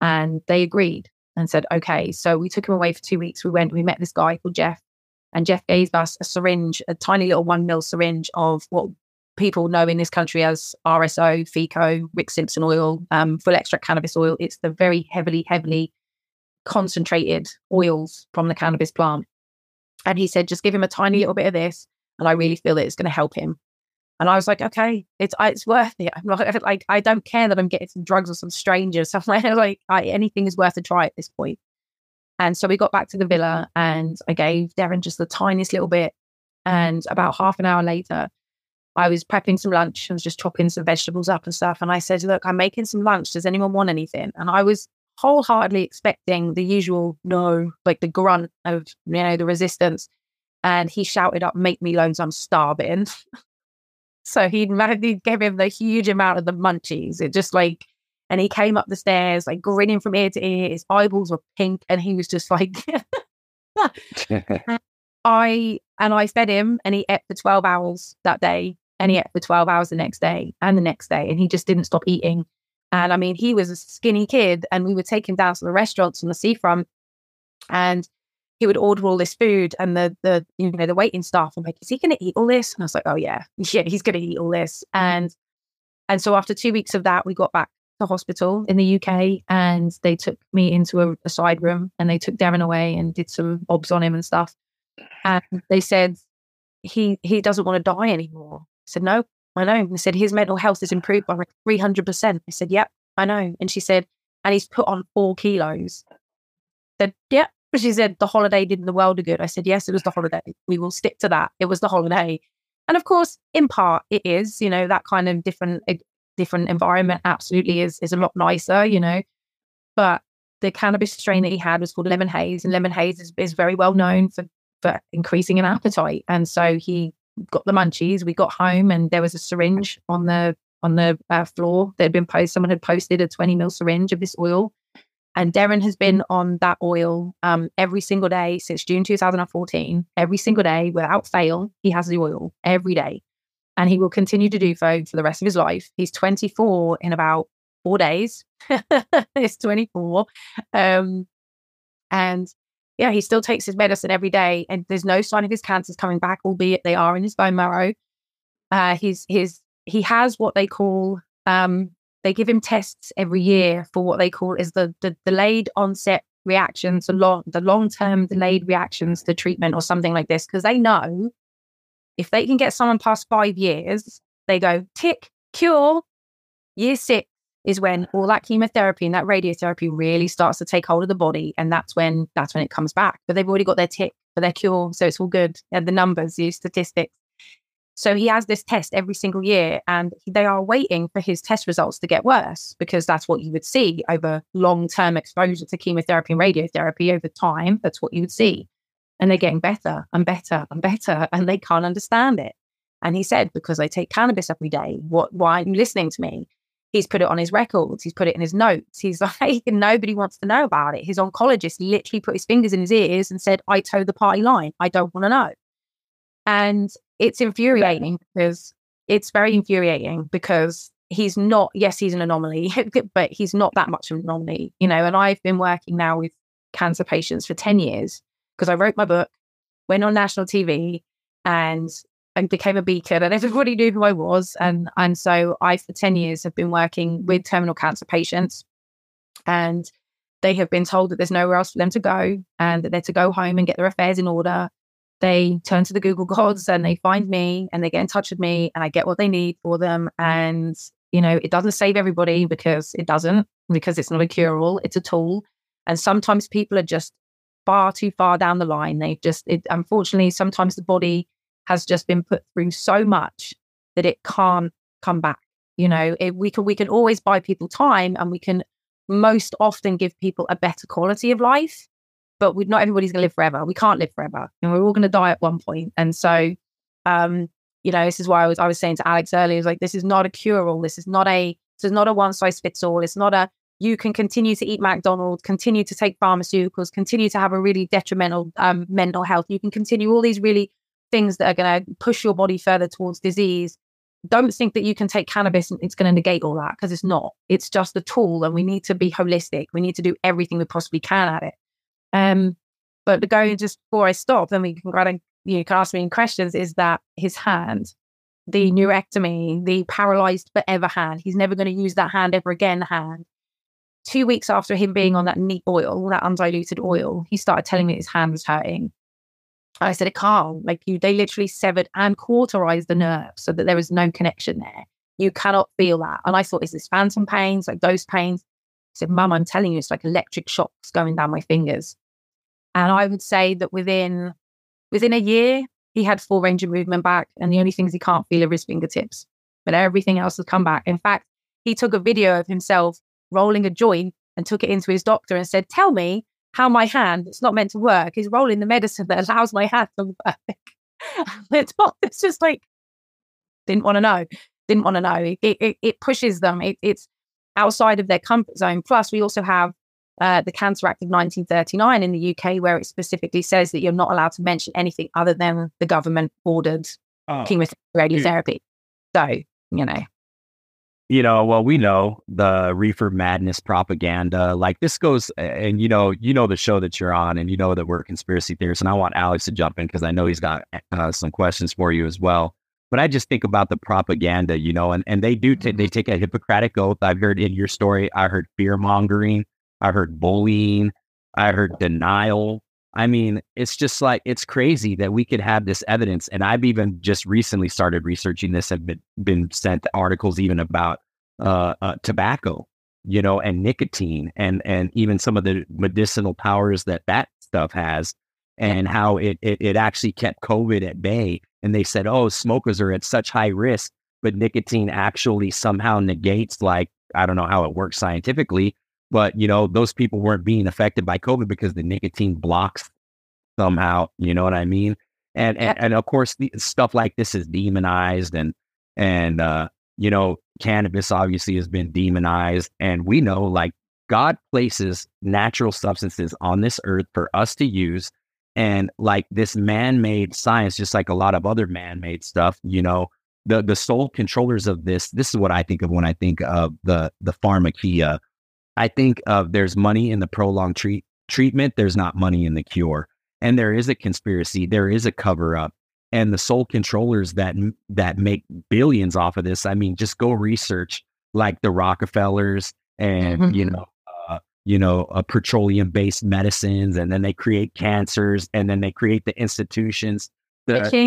And they agreed and said, okay. So we took him away for two weeks. We went, we met this guy called Jeff. And Jeff gave us a syringe, a tiny little one mil syringe of what people know in this country as RSO, FECO, Rick Simpson oil, um, full extract cannabis oil. It's the very heavily, heavily concentrated oils from the cannabis plant. And he said, just give him a tiny little bit of this. And I really feel that it's going to help him. And I was like, okay, it's it's worth it. I'm not, like, I don't care that I'm getting some drugs or some stranger somewhere. like, I, anything is worth a try at this point. And so we got back to the villa, and I gave Darren just the tiniest little bit. And about half an hour later, I was prepping some lunch and was just chopping some vegetables up and stuff. And I said, Look, I'm making some lunch. Does anyone want anything? And I was wholeheartedly expecting the usual no, like the grunt of, you know, the resistance. And he shouted up, Make me loans! I'm starving. So he, he gave him the huge amount of the munchies. It just like, and he came up the stairs, like grinning from ear to ear. His eyeballs were pink. And he was just like, I, and I fed him and he ate for 12 hours that day and he mm. ate for 12 hours the next day and the next day and he just didn't stop eating and i mean he was a skinny kid and we would take him down to the restaurants on the seafront and he would order all this food and the the you know the waiting staff were like is he going to eat all this and i was like oh yeah yeah he's going to eat all this mm-hmm. and and so after two weeks of that we got back to hospital in the uk and they took me into a, a side room and they took darren away and did some obs on him and stuff and they said he he doesn't want to die anymore I said, no, I know. I said, his mental health has improved by 300%. I said, yep, I know. And she said, and he's put on four kilos. said, said, yep. She said, the holiday did the world a good. I said, yes, it was the holiday. We will stick to that. It was the holiday. And of course, in part, it is, you know, that kind of different, eh, different environment absolutely is, is a lot nicer, you know. But the cannabis strain that he had was called lemon haze, and lemon haze is, is very well known for, for increasing an appetite. And so he got the munchies. We got home and there was a syringe on the on the uh, floor that had been posted. Someone had posted a 20 mil syringe of this oil. And Darren has been on that oil um, every single day since June 2014. Every single day, without fail, he has the oil every day. And he will continue to do so for the rest of his life. He's 24 in about four days. He's 24. Um, and yeah, he still takes his medicine every day. And there's no sign of his cancers coming back, albeit they are in his bone marrow. Uh, he's, his, he has what they call um, they give him tests every year for what they call is the, the delayed onset reactions, the long the long term delayed reactions to treatment or something like this, because they know if they can get someone past five years, they go tick cure. Year six is when all that chemotherapy and that radiotherapy really starts to take hold of the body, and that's when that's when it comes back. But they've already got their tick for their cure, so it's all good. And the numbers, the statistics. So he has this test every single year, and they are waiting for his test results to get worse because that's what you would see over long term exposure to chemotherapy and radiotherapy over time. That's what you would see. And they're getting better and better and better, and they can't understand it. And he said, Because I take cannabis every day, what, why are you listening to me? He's put it on his records, he's put it in his notes. He's like, nobody wants to know about it. His oncologist literally put his fingers in his ears and said, I toe the party line. I don't want to know. And it's infuriating because it's very infuriating because he's not, yes, he's an anomaly, but he's not that much of an anomaly, you know. And I've been working now with cancer patients for 10 years because I wrote my book, went on national TV, and I became a beacon, and everybody knew who I was. And, and so I, for 10 years, have been working with terminal cancer patients. And they have been told that there's nowhere else for them to go and that they're to go home and get their affairs in order they turn to the Google gods and they find me and they get in touch with me and I get what they need for them. And, you know, it doesn't save everybody because it doesn't, because it's not a cure all, it's a tool. And sometimes people are just far too far down the line. They just, it, unfortunately, sometimes the body has just been put through so much that it can't come back. You know, it, we can we can always buy people time, and we can most often give people a better quality of life but we not everybody's going to live forever. We can't live forever, and we're all going to die at one point. And so, um, you know, this is why I was I was saying to Alex earlier, is like this is not a cure all. This is not a this is not a one size fits all. It's not a you can continue to eat McDonald's, continue to take pharmaceuticals, continue to have a really detrimental um, mental health. You can continue all these really things that are going to push your body further towards disease. Don't think that you can take cannabis and it's going to negate all that because it's not. It's just a tool, and we need to be holistic. We need to do everything we possibly can at it. Um, but the going just before I stop, then we can go and you can ask me any questions. Is that his hand, the mm-hmm. neurectomy, the paralyzed forever hand? He's never going to use that hand ever again. Hand. Two weeks after him being on that neat oil, that undiluted oil, he started telling me his hand was hurting. I said, it can't. Like you, they literally severed and cauterized the nerve so that there was no connection there. You cannot feel that. And I thought, is this phantom pains, like those pains? Said, Mum, I'm telling you, it's like electric shocks going down my fingers. And I would say that within within a year, he had full range of movement back. And the only things he can't feel are his fingertips. But everything else has come back. In fact, he took a video of himself rolling a joint and took it into his doctor and said, Tell me how my hand, that's not meant to work, is rolling the medicine that allows my hand to work. the doctor's just like, didn't want to know. Didn't want to know. It, it, it pushes them. It, it's outside of their comfort zone. Plus, we also have uh, the Cancer Act of 1939 in the UK, where it specifically says that you're not allowed to mention anything other than the government ordered oh. chemotherapy, radiotherapy. So, you know. You know, well, we know the reefer madness propaganda. Like this goes, and you know, you know the show that you're on, and you know that we're conspiracy theorists. And I want Alex to jump in because I know he's got uh, some questions for you as well. But I just think about the propaganda, you know, and, and they do, t- they mm-hmm. take a Hippocratic oath. I've heard in your story, I heard fear mongering, I heard bullying, I heard denial. I mean, it's just like, it's crazy that we could have this evidence. And I've even just recently started researching this and been, been sent articles even about uh, uh, tobacco, you know, and nicotine and, and even some of the medicinal powers that that stuff has and how it, it, it actually kept COVID at bay and they said, oh, smokers are at such high risk, but nicotine actually somehow negates, like, I don't know how it works scientifically, but, you know, those people weren't being affected by COVID because the nicotine blocks somehow, you know what I mean? And, and, and of course, the, stuff like this is demonized and, and, uh, you know, cannabis obviously has been demonized. And we know, like, God places natural substances on this earth for us to use. And like this man made science, just like a lot of other man made stuff, you know, the, the sole controllers of this, this is what I think of when I think of the, the pharmakeia. I think of there's money in the prolonged treat, treatment, there's not money in the cure. And there is a conspiracy, there is a cover up. And the sole controllers that that make billions off of this, I mean, just go research like the Rockefellers and mm-hmm. you know uh, you know uh, petroleum based medicines and then they create cancers and then they create the institutions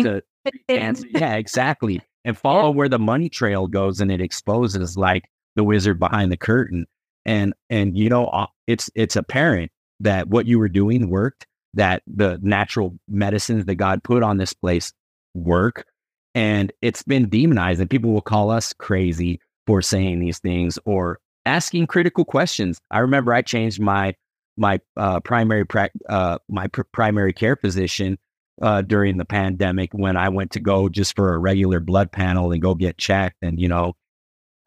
to, yeah exactly and follow yeah. where the money trail goes and it exposes like the wizard behind the curtain and and you know uh, it's it's apparent that what you were doing worked that the natural medicines that god put on this place work and it's been demonized and people will call us crazy for saying these things or asking critical questions. I remember I changed my my uh, primary pra- uh, my pr- primary care physician uh, during the pandemic when I went to go just for a regular blood panel and go get checked, and you know,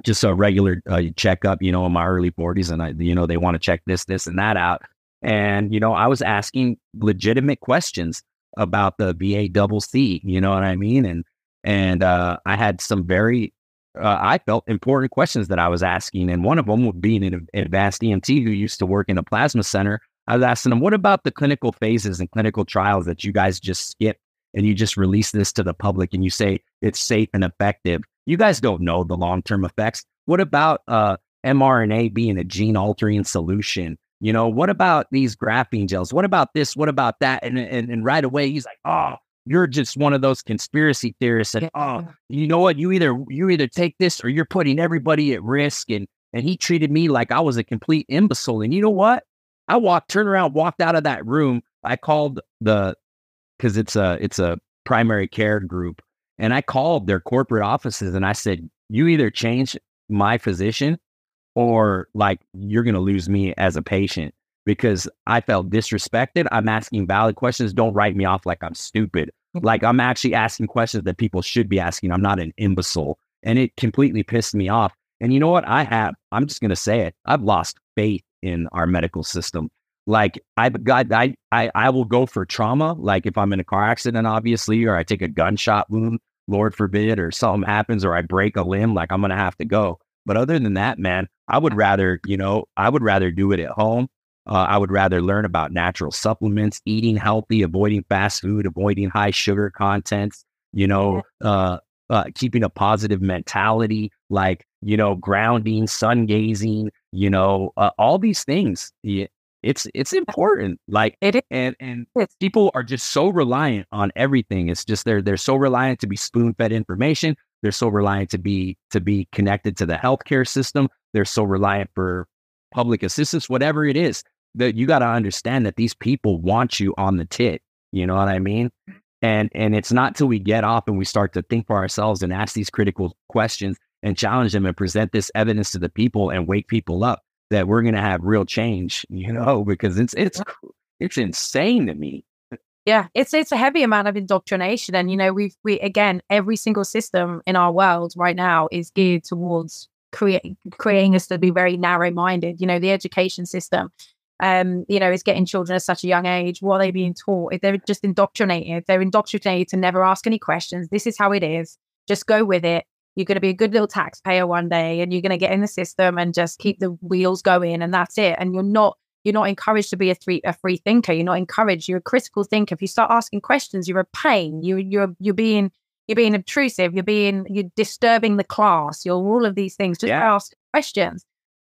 just a regular uh, checkup. You know, in my early forties, and I, you know, they want to check this, this, and that out. And you know, I was asking legitimate questions about the VA double C. You know what I mean? And and uh, I had some very uh, I felt important questions that I was asking. And one of them would be an advanced EMT who used to work in a plasma center. I was asking them, what about the clinical phases and clinical trials that you guys just skip and you just release this to the public and you say it's safe and effective? You guys don't know the long term effects. What about uh, mRNA being a gene altering solution? You know, what about these graphene gels? What about this? What about that? And, and, and right away, he's like, oh, you're just one of those conspiracy theorists that oh you know what? You either you either take this or you're putting everybody at risk and and he treated me like I was a complete imbecile and you know what? I walked turned around walked out of that room. I called the because it's a it's a primary care group and I called their corporate offices and I said you either change my physician or like you're going to lose me as a patient because I felt disrespected. I'm asking valid questions. Don't write me off like I'm stupid. Mm-hmm. Like I'm actually asking questions that people should be asking. I'm not an imbecile. And it completely pissed me off. And you know what? I have, I'm just going to say it. I've lost faith in our medical system. Like I've got, I, I, I will go for trauma. Like if I'm in a car accident, obviously, or I take a gunshot wound, Lord forbid, or something happens, or I break a limb, like I'm going to have to go. But other than that, man, I would rather, you know, I would rather do it at home. Uh, I would rather learn about natural supplements, eating healthy, avoiding fast food, avoiding high sugar contents, you know, uh, uh, keeping a positive mentality, like, you know, grounding, sun gazing, you know, uh, all these things. It's it's important. Like it is. and and people are just so reliant on everything. It's just they're they're so reliant to be spoon fed information. They're so reliant to be to be connected to the healthcare system. They're so reliant for public assistance, whatever it is that you got to understand that these people want you on the tit. You know what I mean? And and it's not till we get off and we start to think for ourselves and ask these critical questions and challenge them and present this evidence to the people and wake people up that we're going to have real change. You know, because it's it's it's insane to me. Yeah, it's it's a heavy amount of indoctrination, and you know we've we again every single system in our world right now is geared towards create, creating us to be very narrow minded. You know, the education system um, you know, is getting children at such a young age. What are they being taught? If they're just indoctrinated, they're indoctrinated to never ask any questions. This is how it is. Just go with it. You're going to be a good little taxpayer one day, and you're going to get in the system and just keep the wheels going, and that's it. And you're not you're not encouraged to be a free a free thinker. You're not encouraged. You're a critical thinker. If you start asking questions, you're a pain. You you're you're being you're being obtrusive. You're being you're disturbing the class. You're all of these things. Just yeah. ask questions.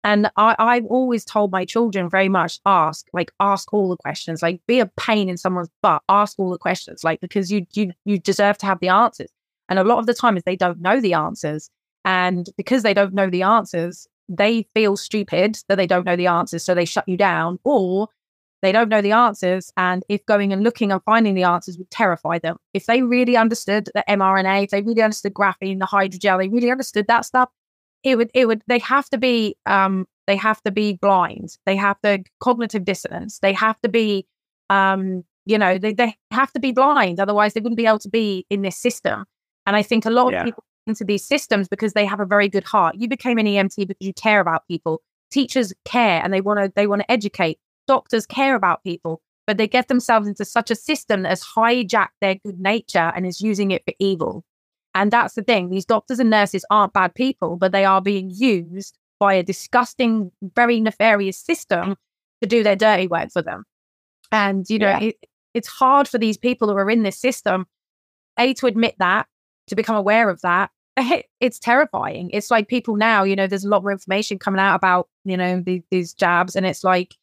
And I, I've always told my children very much ask, like ask all the questions, like be a pain in someone's butt, ask all the questions, like because you you you deserve to have the answers. And a lot of the time is they don't know the answers. And because they don't know the answers, they feel stupid that they don't know the answers. So they shut you down, or they don't know the answers. And if going and looking and finding the answers would terrify them, if they really understood the mRNA, if they really understood graphene, the hydrogel, they really understood that stuff, it would it would they have to be um they have to be blind they have the cognitive dissonance they have to be um you know they, they have to be blind otherwise they wouldn't be able to be in this system and i think a lot yeah. of people into these systems because they have a very good heart you became an emt because you care about people teachers care and they want to they want to educate. Doctors care about people, but they get themselves into such a system that has hijacked their good nature and is using it for evil. And that's the thing. These doctors and nurses aren't bad people, but they are being used by a disgusting, very nefarious system to do their dirty work for them. And, you know, yeah. it, it's hard for these people who are in this system, A, to admit that, to become aware of that. it's terrifying. It's like people now, you know, there's a lot more information coming out about, you know, the, these jabs. And it's like,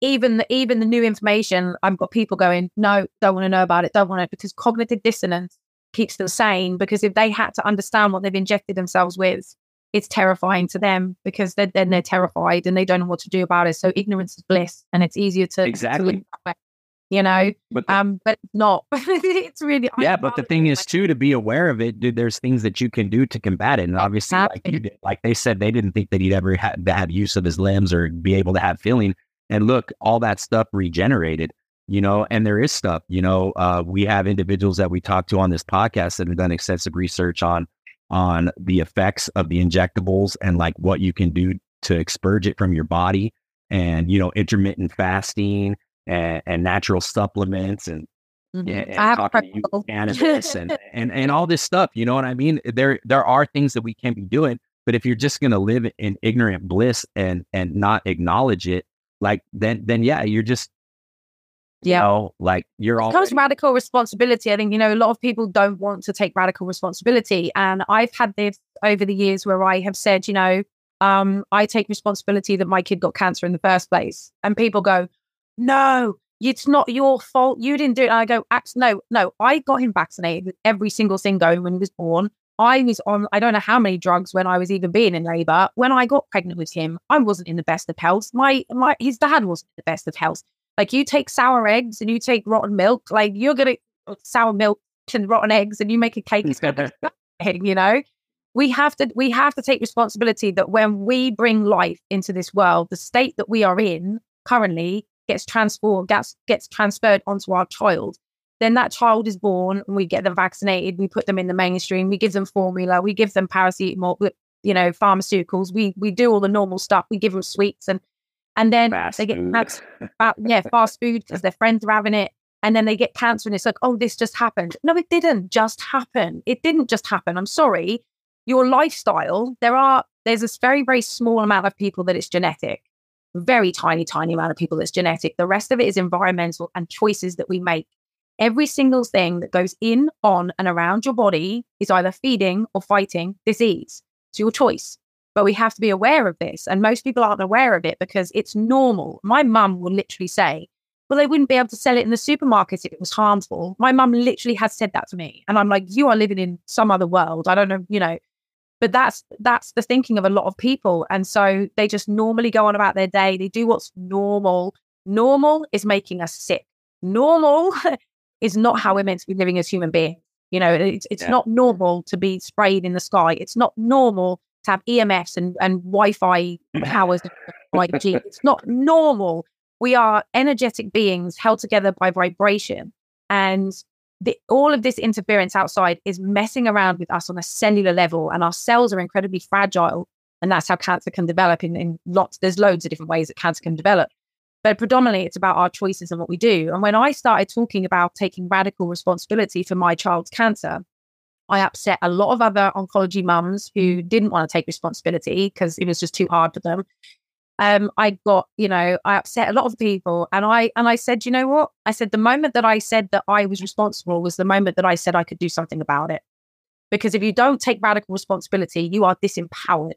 even the, even the new information, I've got people going, no, don't want to know about it, don't want it, because cognitive dissonance keeps them sane. Because if they had to understand what they've injected themselves with, it's terrifying to them because they're, then they're terrified and they don't know what to do about it. So ignorance is bliss, and it's easier to exactly. To you know, but the, um, but not. it's really yeah. But the thing is, too, to be aware of it, dude, there's things that you can do to combat it. And obviously, like you did, like they said, they didn't think that he'd ever have, have use of his limbs or be able to have feeling. And look, all that stuff regenerated you know, and there is stuff, you know, uh, we have individuals that we talk to on this podcast that have done extensive research on on the effects of the injectables and like what you can do to expurge it from your body and you know intermittent fasting and, and natural supplements and Mm-hmm. and, and talking to cannabis and, and and all this stuff. You know what I mean? There there are things that we can be doing, but if you're just gonna live in ignorant bliss and and not acknowledge it, like then then yeah, you're just yeah. know, like you're all. It comes radical responsibility. I think, you know, a lot of people don't want to take radical responsibility. And I've had this over the years where I have said, you know, um, I take responsibility that my kid got cancer in the first place. And people go, no, it's not your fault. You didn't do it. And I go, no, no, I got him vaccinated with every single thing going when he was born. I was on, I don't know how many drugs when I was even being in labor. When I got pregnant with him, I wasn't in the best of health. My, my, his dad wasn't in the best of health. Like you take sour eggs and you take rotten milk, like you're gonna uh, sour milk and rotten eggs and you make a cake. you know, we have to we have to take responsibility that when we bring life into this world, the state that we are in currently gets transformed, gets gets transferred onto our child. Then that child is born and we get them vaccinated. We put them in the mainstream. We give them formula. We give them paracetamol. You know, pharmaceuticals. We we do all the normal stuff. We give them sweets and and then fast they get cancer, yeah, fast food because their friends are having it. And then they get cancer and it's like, oh, this just happened. No, it didn't just happen. It didn't just happen. I'm sorry. Your lifestyle, there are, there's this very, very small amount of people that it's genetic. Very tiny, tiny amount of people that's genetic. The rest of it is environmental and choices that we make. Every single thing that goes in, on, and around your body is either feeding or fighting disease. It's your choice. But we have to be aware of this. And most people aren't aware of it because it's normal. My mum will literally say, well, they wouldn't be able to sell it in the supermarket if it was harmful. My mum literally has said that to me. And I'm like, you are living in some other world. I don't know, you know. But that's that's the thinking of a lot of people. And so they just normally go on about their day. They do what's normal. Normal is making us sick. Normal is not how we're meant to be living as human beings. You know, it's, it's yeah. not normal to be sprayed in the sky. It's not normal to have EMFs and, and Wi-Fi powers 5G. It's not normal. We are energetic beings held together by vibration. And the, all of this interference outside is messing around with us on a cellular level. And our cells are incredibly fragile. And that's how cancer can develop in, in lots. There's loads of different ways that cancer can develop. But predominantly, it's about our choices and what we do. And when I started talking about taking radical responsibility for my child's cancer, I upset a lot of other oncology mums who didn't want to take responsibility because it was just too hard for them. Um, I got, you know, I upset a lot of people, and I and I said, you know what? I said the moment that I said that I was responsible was the moment that I said I could do something about it. Because if you don't take radical responsibility, you are disempowered.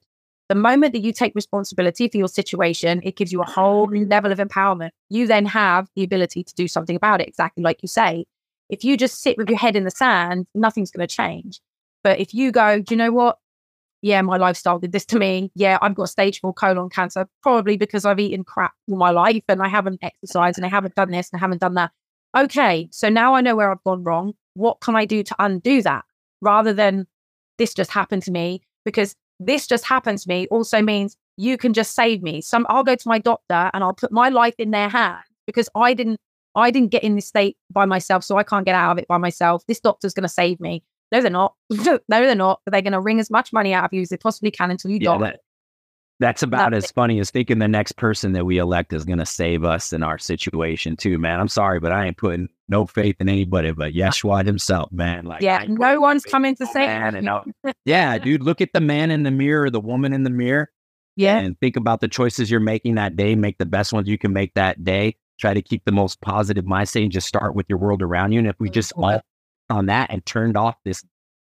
The moment that you take responsibility for your situation, it gives you a whole new level of empowerment. You then have the ability to do something about it, exactly like you say. If you just sit with your head in the sand, nothing's going to change. But if you go, do you know what? Yeah, my lifestyle did this to me. Yeah, I've got stage four colon cancer, probably because I've eaten crap all my life and I haven't exercised and I haven't done this and I haven't done that. Okay, so now I know where I've gone wrong. What can I do to undo that rather than this just happened to me? Because this just happened to me also means you can just save me. Some I'll go to my doctor and I'll put my life in their hands because I didn't I didn't get in this state by myself, so I can't get out of it by myself. This doctor's going to save me. No, they're not. no, they're not. But they're going to wring as much money out of you as they possibly can until you yeah, die. That, That's about Love as funny as thinking the next person that we elect is going to save us in our situation too, man. I'm sorry, but I ain't putting no faith in anybody but Yeshua himself, man. Like, yeah, no one's coming to save man and yeah, dude, look at the man in the mirror, the woman in the mirror, Yeah, and think about the choices you're making that day. Make the best ones you can make that day. Try to keep the most positive mindset and just start with your world around you. And if we just Mhm. all on that and turned off this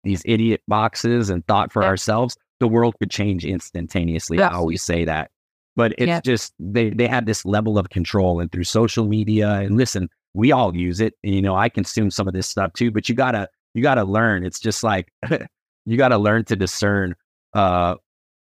these idiot boxes and thought for Yeah. ourselves, the world could change instantaneously. Yeah. I always say that. But it's Yeah. just they they have this level of control and through social media and listen, we all use it. And, you know, I consume some of this stuff too, but you gotta you gotta learn. It's just like you gotta learn to discern uh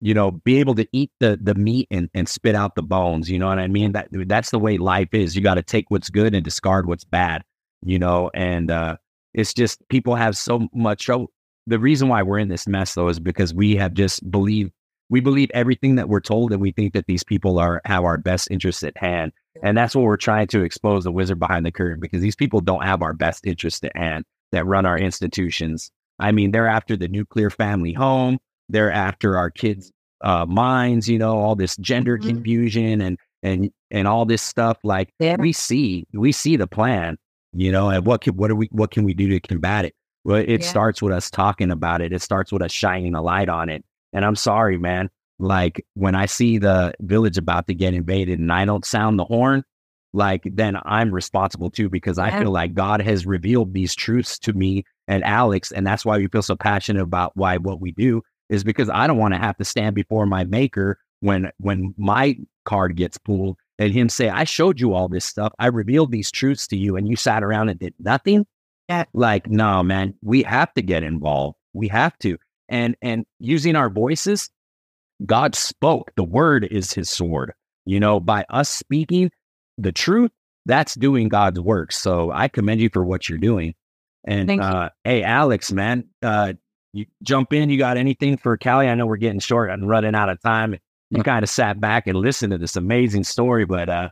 you know, be able to eat the the meat and, and spit out the bones. You know what I mean? That that's the way life is. You got to take what's good and discard what's bad. You know, and uh, it's just people have so much trouble. The reason why we're in this mess though is because we have just believed we believe everything that we're told, and we think that these people are have our best interests at hand. And that's what we're trying to expose the wizard behind the curtain because these people don't have our best interests at hand that run our institutions. I mean, they're after the nuclear family home they're after our kids' uh, minds, you know, all this gender Mhm. confusion and and and all this stuff. Like Yeah. we see, we see the plan, you know, and what can what are we what can we do to combat it? Well, it Yeah. starts with us talking about it. It starts with us shining a light on it. And I'm sorry, man. Like when I see the village about to get invaded and I don't sound the horn, like then I'm responsible too because I feel like God has revealed these truths to me and Alex, and that's why we feel so passionate about why what we do is because I don't want to have to stand before my maker when when my card gets pulled and him say, I showed you all this stuff. I revealed these truths to you and you sat around and did nothing. Yeah. Like, no, man, we have to get involved. We have to. And and using our voices, God spoke. The word is his sword. You know, by us speaking the truth, that's doing God's work. So I commend you for what you're doing. And uh, hey, Alex, man, uh, you jump in. You got anything for Callie? I know we're getting short and running out of time. You kind of sat back and listened to this amazing story, but uh,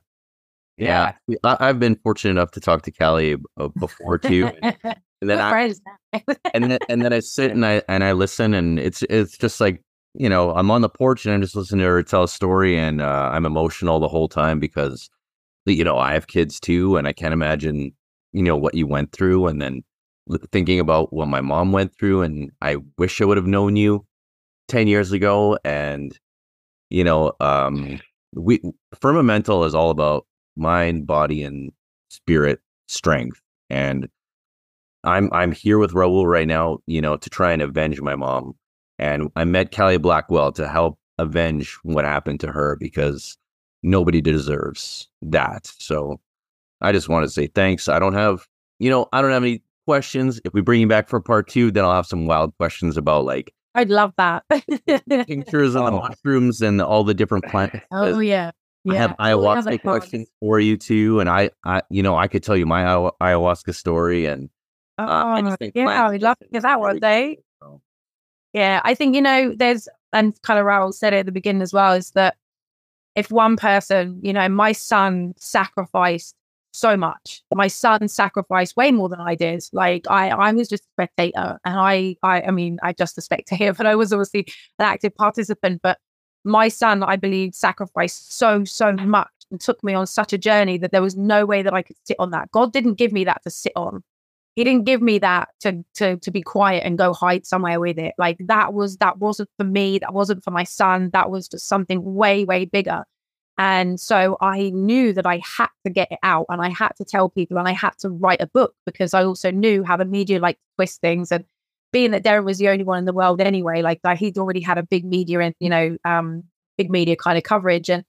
yeah, Yeah, I, I've been fortunate enough to talk to Callie uh, before too, and, and then I and then and then I sit and I and I listen, and it's it's just like you know I'm on the porch and I'm just listening to her tell a story, and uh, I'm emotional the whole time because you know I have kids too, and I can't imagine you know what you went through, and then l- thinking about what my mom went through, and I wish I would have known you ten years ago, and you know um we firmamental is all about mind, body, and spirit strength, and I'm I'm here with Raul right now, you know, to try and avenge my mom. And I met Callie Blackwell to help avenge what happened to her because nobody deserves that. So I just want to say thanks. I don't have, you know, I don't have any questions. If we bring you back for part two, then I'll have some wild questions about like I'd love that. tinctures and the Oh. mushrooms and all the different plants. oh yeah. Yeah. I have Yeah. Oh, yeah, ayahuasca that questions for you too, and I, I, you know, I could tell you my ayahu- ayahuasca story, and Oh, uh, I just think yeah, plants I'd love to are hear that one very day. cool, so. Yeah, I think you know there's and kind of Raoul said it at the beginning as well is that if one person, you know, my son sacrificed so much. My son sacrificed way more than I did. Like I, I was just a spectator, and I, I, I mean, I just a spectator, here, but I was obviously an active participant. But my son, I believe, sacrificed so, so much and took me on such a journey that there was no way that I could sit on that. God didn't give me that to sit on he didn't give me that to to to be quiet and go hide somewhere with it like that was that wasn't for me that wasn't for my son that was just something way way bigger and so i knew that i had to get it out and i had to tell people and i had to write a book because i also knew how the media like to twist things and being that darren was the only one in the world anyway like that he'd already had a big media and you know um big media kind of coverage and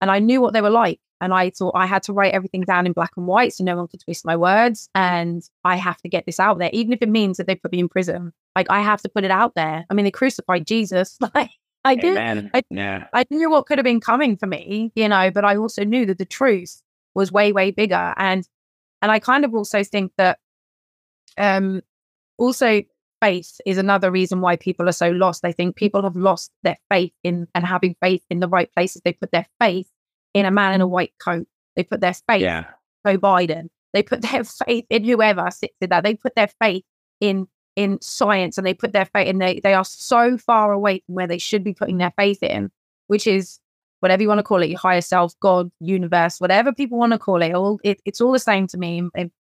and i knew what they were like and I thought I had to write everything down in black and white so no one could twist my words. And I have to get this out there, even if it means that they put me in prison. Like I have to put it out there. I mean, they crucified Jesus. Like I did. Amen. I- yeah. I knew what could have been coming for me, you know, but I also knew that the truth was way, way bigger. And and I kind of also think that um also faith is another reason why people are so lost. I think people have lost their faith in and having faith in the right places. They put their faith in a man in a white coat. They put their faith Yeah. Joe Biden. They put their faith in whoever sits in that. They put their faith in in science and they put their faith in they they are so far away from where they should be putting their faith in, which is whatever you want to call it, your higher self, God, universe, whatever people want to call it. All it, it's all the same to me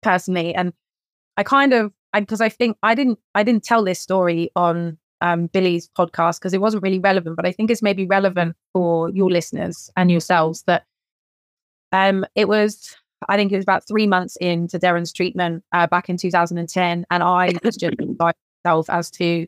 personally. And I kind of because I, I, think I didn't I didn't tell this story on um, Billy's podcast because it wasn't really relevant, but I think it's maybe relevant for your listeners and yourselves that um, it was I think it was about three months into Darren's treatment uh, back in 2010, and I was just by myself as to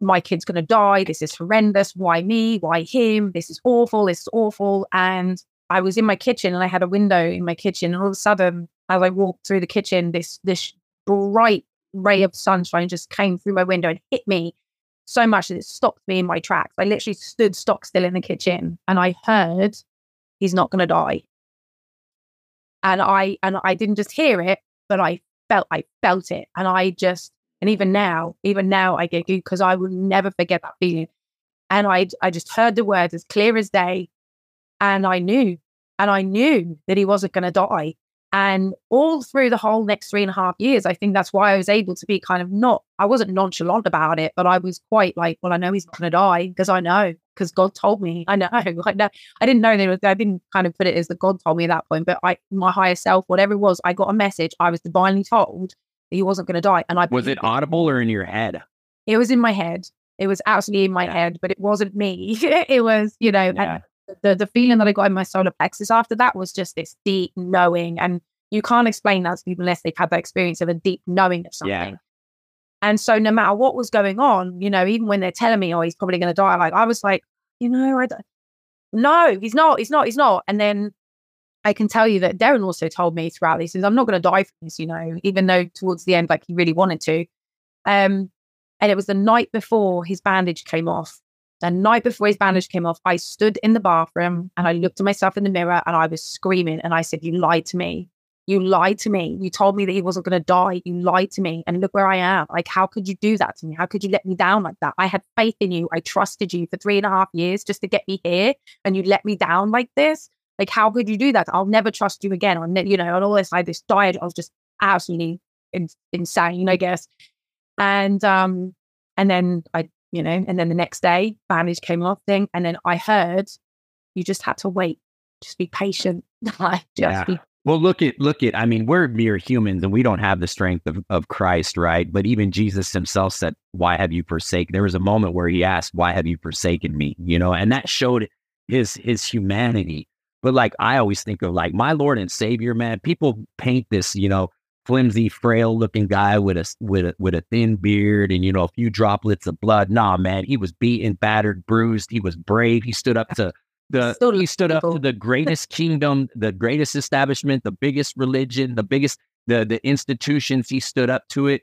my kid's going to die. This is horrendous. Why me? Why him? This is awful. This is awful. And I was in my kitchen and I had a window in my kitchen, and all of a sudden, as I walked through the kitchen, this this bright ray of sunshine just came through my window and hit me so much that it stopped me in my tracks. I literally stood stock still in the kitchen, and I heard, "He's not going to die." And I and I didn't just hear it, but I felt I felt it, and I just and even now, even now, I get because I will never forget that feeling. And I, I just heard the words as clear as day, and I knew, and I knew that he wasn't going to die. And all through the whole next three and a half years, I think that's why I was able to be kind of not, I wasn't nonchalant about it, but I was quite like, well, I know he's not going to die because I know, because God told me. I know. I know. I didn't know that was, I didn't kind of put it as that God told me at that point, but I, my higher self, whatever it was, I got a message. I was divinely told he wasn't going to die. And I was it audible or in your head? It was in my head. It was absolutely in my yeah. head, but it wasn't me. it was, you know, yeah. The the feeling that I got in my solar plexus after that was just this deep knowing, and you can't explain that to people unless they've had that experience of a deep knowing of something. Yeah. And so, no matter what was going on, you know, even when they're telling me, "Oh, he's probably going to die," like I was like, you know, I don't, no, he's not, he's not, he's not. And then I can tell you that Darren also told me throughout this is I'm not going to die from this, you know, even though towards the end, like he really wanted to. Um, and it was the night before his bandage came off. The night before his bandage came off, I stood in the bathroom and I looked at myself in the mirror and I was screaming and I said, You lied to me. You lied to me. You told me that he wasn't going to die. You lied to me. And look where I am. Like, how could you do that to me? How could you let me down like that? I had faith in you. I trusted you for three and a half years just to get me here. And you let me down like this. Like, how could you do that? I'll never trust you again. On you know, on all this, like this diet, I was just absolutely in, insane, I guess. And um, and then I, you know, and then the next day, bandage came off thing, and then I heard you just had to wait, just be patient. just yeah. Be- well, look at look at. I mean, we're mere humans, and we don't have the strength of, of Christ, right? But even Jesus Himself said, "Why have you forsaken?" There was a moment where He asked, "Why have you forsaken me?" You know, and that showed his his humanity but like I always think of like my Lord and Savior, man. People paint this, you know, flimsy, frail looking guy with a with a with a thin beard and you know a few droplets of blood. Nah, man, he was beaten, battered, bruised. He was brave. He stood up to the he stood up to the greatest kingdom, the greatest establishment, the biggest religion, the biggest the the institutions. He stood up to it,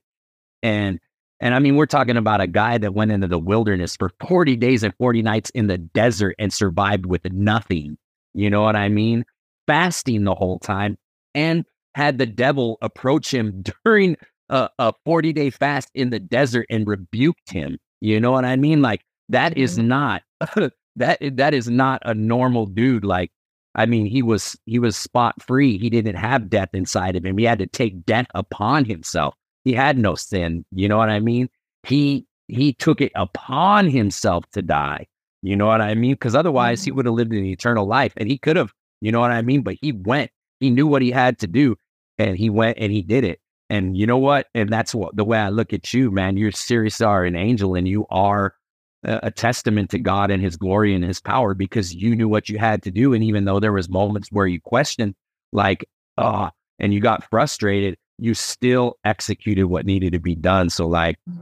and and I mean we're talking about a guy that went into the wilderness for forty days and forty nights in the desert and survived with nothing you know what I mean? Fasting the whole time and had the devil approach him during a, a 40 day fast in the desert and rebuked him. You know what I mean? Like that is mm-hmm. not that that is not a normal dude. Like I mean, he was he was spot free. He didn't have death inside of him. He had to take death upon himself. He had no sin. You know what I mean? He he took it upon himself to die. You know what I mean? Because otherwise, he mm-hmm. would have lived an eternal life and he could have, you know what I mean? But he went, he knew what he had to do and he went and he did it. And you know what? And that's what the way I look at you, man. You're serious, are an angel and you are a, a testament to God and his glory and his power because you knew what you had to do. And even though there was moments where you questioned, like, oh, and you got frustrated, you still executed what needed to be done. So, like, mm-hmm.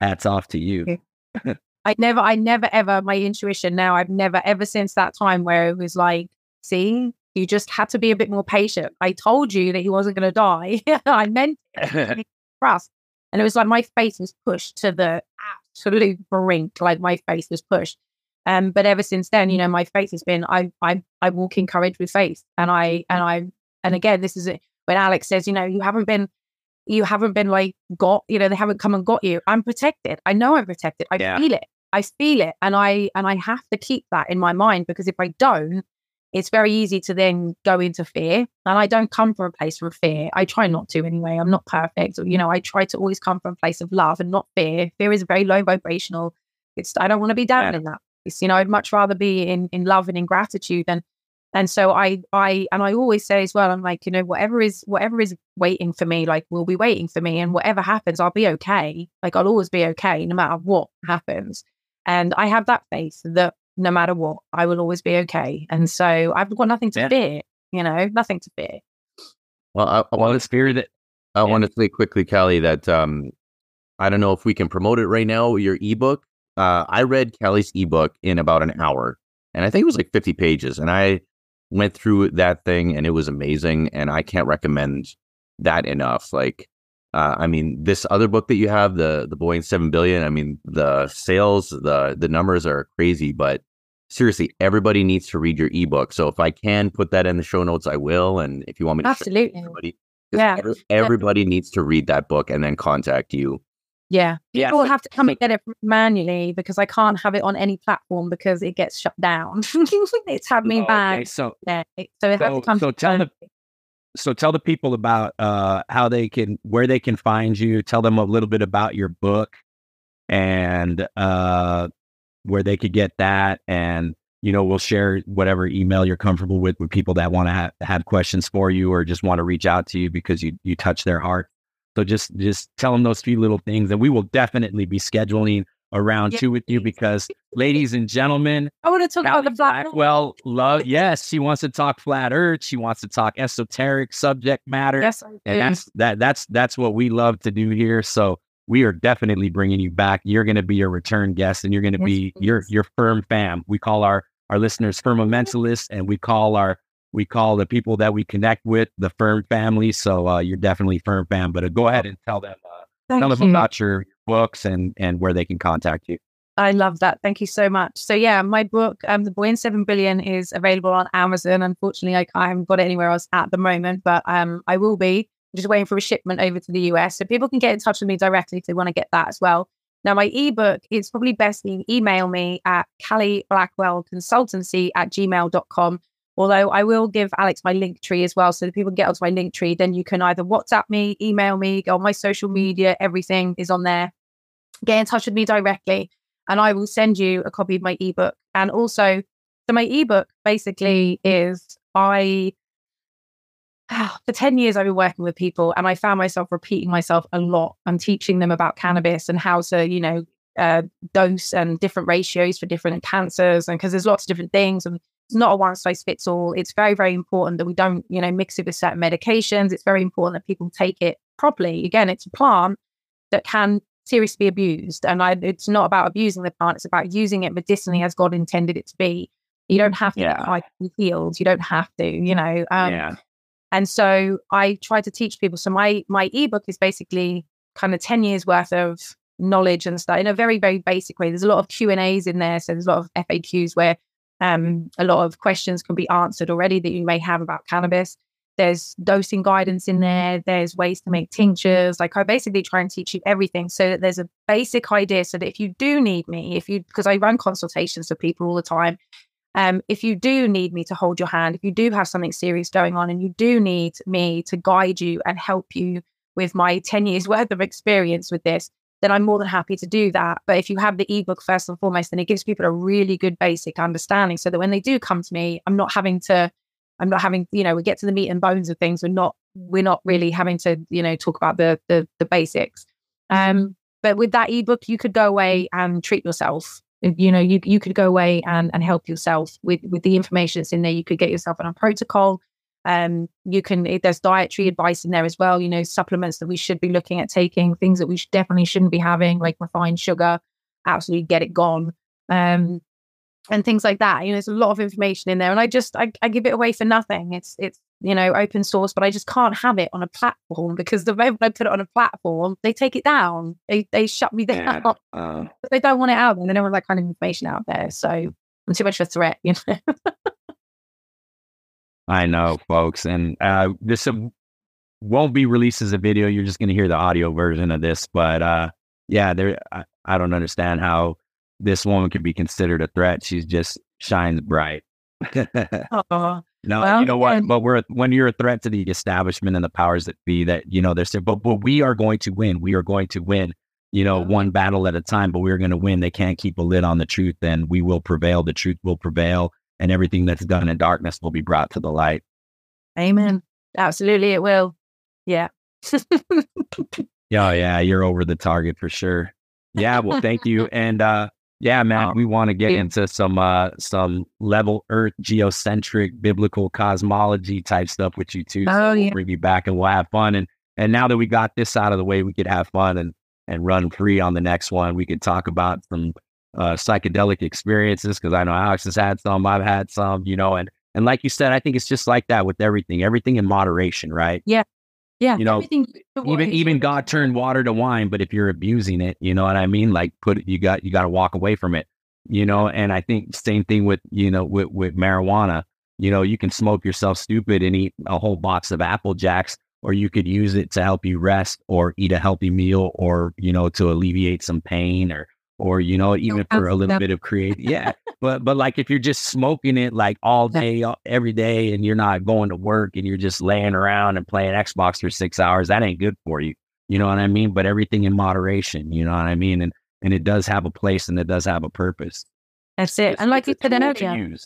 hats off to you. I never, I never ever, my intuition now, I've never ever since that time where it was like, see, you just had to be a bit more patient. I told you that he wasn't going to die. I meant it. Trust. And it was like my face was pushed to the absolute brink. Like my face was pushed. Um, but ever since then, you know, my faith has been I I I walk in courage with faith. And I and I and again, this is it when Alex says, you know, you haven't been you haven't been like got, you know, they haven't come and got you. I'm protected. I know I'm protected. I yeah. feel it. I feel it and I and I have to keep that in my mind because if I don't, it's very easy to then go into fear. And I don't come from a place of fear. I try not to anyway. I'm not perfect. You know, I try to always come from a place of love and not fear. Fear is very low vibrational. It's I don't want to be down yeah. in that. place. You know, I'd much rather be in in love and in gratitude and and so I I and I always say as well, I'm like, you know, whatever is whatever is waiting for me, like will be waiting for me. And whatever happens, I'll be okay. Like I'll always be okay no matter what happens. And I have that faith that no matter what, I will always be okay. And so I've got nothing to yeah. fear, you know, nothing to fear. Well, I, I want to fear that. I yeah. want to say quickly, Callie, that um, I don't know if we can promote it right now. Your ebook. Uh, I read Callie's ebook in about an hour, and I think it was like 50 pages. And I went through that thing, and it was amazing. And I can't recommend that enough. Like, uh, I mean, this other book that you have, the the Boy in Seven Billion. I mean, the sales, the the numbers are crazy, but seriously, everybody needs to read your ebook. So if I can put that in the show notes, I will. And if you want me to absolutely, everybody, yeah, every, everybody yeah. needs to read that book and then contact you. Yeah, yeah. People have to come and get it manually because I can't have it on any platform because it gets shut down. it's had me oh, back. Okay. So yeah, so it so, has to come. So tell the so tell the people about uh, how they can where they can find you. Tell them a little bit about your book and uh, where they could get that. And, you know, we'll share whatever email you're comfortable with with people that want to ha- have questions for you or just want to reach out to you because you, you touch their heart. So just, just tell them those few little things and we will definitely be scheduling around yes, two with you because ladies and gentlemen, I want to talk about the flat Well, love yes, she wants to talk flat earth. She wants to talk esoteric subject matter. Yes, and that's that that's that's what we love to do here. So we are definitely bringing you back. You're going to be a return guest and you're going to yes, be your your firm fam. We call our our listeners firmamentalists and we call our we call the people that we connect with the firm family. So uh, you're definitely firm fam. But uh, go ahead and tell them uh, tell them you. about your books and and where they can contact you. I love that. Thank you so much. So yeah, my book, um, The Boy in Seven Billion, is available on Amazon. Unfortunately, I, I haven't got it anywhere else at the moment, but um, I will be just waiting for a shipment over to the US. So people can get in touch with me directly if they want to get that as well. Now, my ebook, it's probably best you email me at Callie Blackwell Consultancy at gmail.com. Although I will give Alex my link tree as well. So that people can get onto my link tree, then you can either WhatsApp me, email me, go on my social media, everything is on there. Get in touch with me directly, and I will send you a copy of my ebook. And also, so my ebook basically is I for 10 years I've been working with people and I found myself repeating myself a lot and teaching them about cannabis and how to, you know, uh, dose and different ratios for different cancers. And because there's lots of different things and not a one size fits all. It's very, very important that we don't, you know, mix it with certain medications. It's very important that people take it properly. Again, it's a plant that can seriously be abused. And I, it's not about abusing the plant, it's about using it medicinally as God intended it to be. You don't have to yeah. be healed. You don't have to, you know. Um, yeah. And so I try to teach people. So my my ebook is basically kind of 10 years worth of knowledge and stuff in a very, very basic way. There's a lot of Q and A's in there. So there's a lot of FAQs where um, a lot of questions can be answered already that you may have about cannabis. There's dosing guidance in there. There's ways to make tinctures. Like I basically try and teach you everything so that there's a basic idea so that if you do need me, if you, because I run consultations for people all the time, um, if you do need me to hold your hand, if you do have something serious going on and you do need me to guide you and help you with my 10 years worth of experience with this, then I'm more than happy to do that. But if you have the ebook first and foremost, then it gives people a really good basic understanding so that when they do come to me, I'm not having to, I'm not having, you know, we get to the meat and bones of things. We're not, we're not really having to, you know, talk about the the, the basics. Um, but with that ebook, you could go away and treat yourself you know you you could go away and and help yourself with with the information that's in there you could get yourself on a protocol um you can there's dietary advice in there as well you know supplements that we should be looking at taking things that we should, definitely shouldn't be having like refined sugar absolutely get it gone um and things like that you know there's a lot of information in there and i just I, I give it away for nothing it's it's you know, open source, but I just can't have it on a platform because the moment I put it on a platform, they take it down. They they shut me down. Yeah, uh, they don't want it out there. They don't want that kind of information out there. So I'm too much of a threat, you know. I know, folks, and uh, this won't be released as a video. You're just going to hear the audio version of this, but uh, yeah, there. I, I don't understand how this woman could be considered a threat. She's just shines bright. oh, no, well, you know what? And- but we're when you're a threat to the establishment and the powers that be, that you know, they're but but we are going to win. We are going to win. you know, one battle at a time, but we're going to win. They can't keep a lid on the truth, and we will prevail. The truth will prevail, and everything that's done in darkness will be brought to the light. Amen. Absolutely, it will. Yeah. yeah, yeah, you're over the target for sure. Yeah, well, thank you. And uh yeah, man, we want to get into some uh some level earth geocentric biblical cosmology type stuff with you too. So oh, yeah. we'll bring you back and we'll have fun. And and now that we got this out of the way, we could have fun and and run free on the next one. We could talk about some uh, psychedelic experiences because I know Alex has had some, I've had some, you know, and and like you said, I think it's just like that with everything, everything in moderation, right? Yeah. Yeah. You know, even even God turned water to wine, but if you're abusing it, you know what I mean? Like put you got you got to walk away from it. You know, and I think same thing with, you know, with with marijuana. You know, you can smoke yourself stupid and eat a whole box of Apple Jacks, or you could use it to help you rest or eat a healthy meal or, you know, to alleviate some pain or or you know oh, even for a little bit of create yeah but but like if you're just smoking it like all day every day and you're not going to work and you're just laying around and playing xbox for six hours that ain't good for you you know what i mean? But everything in moderation you know what i mean? And and it does have a place and it does have a purpose. That's it it's, and like you said earlier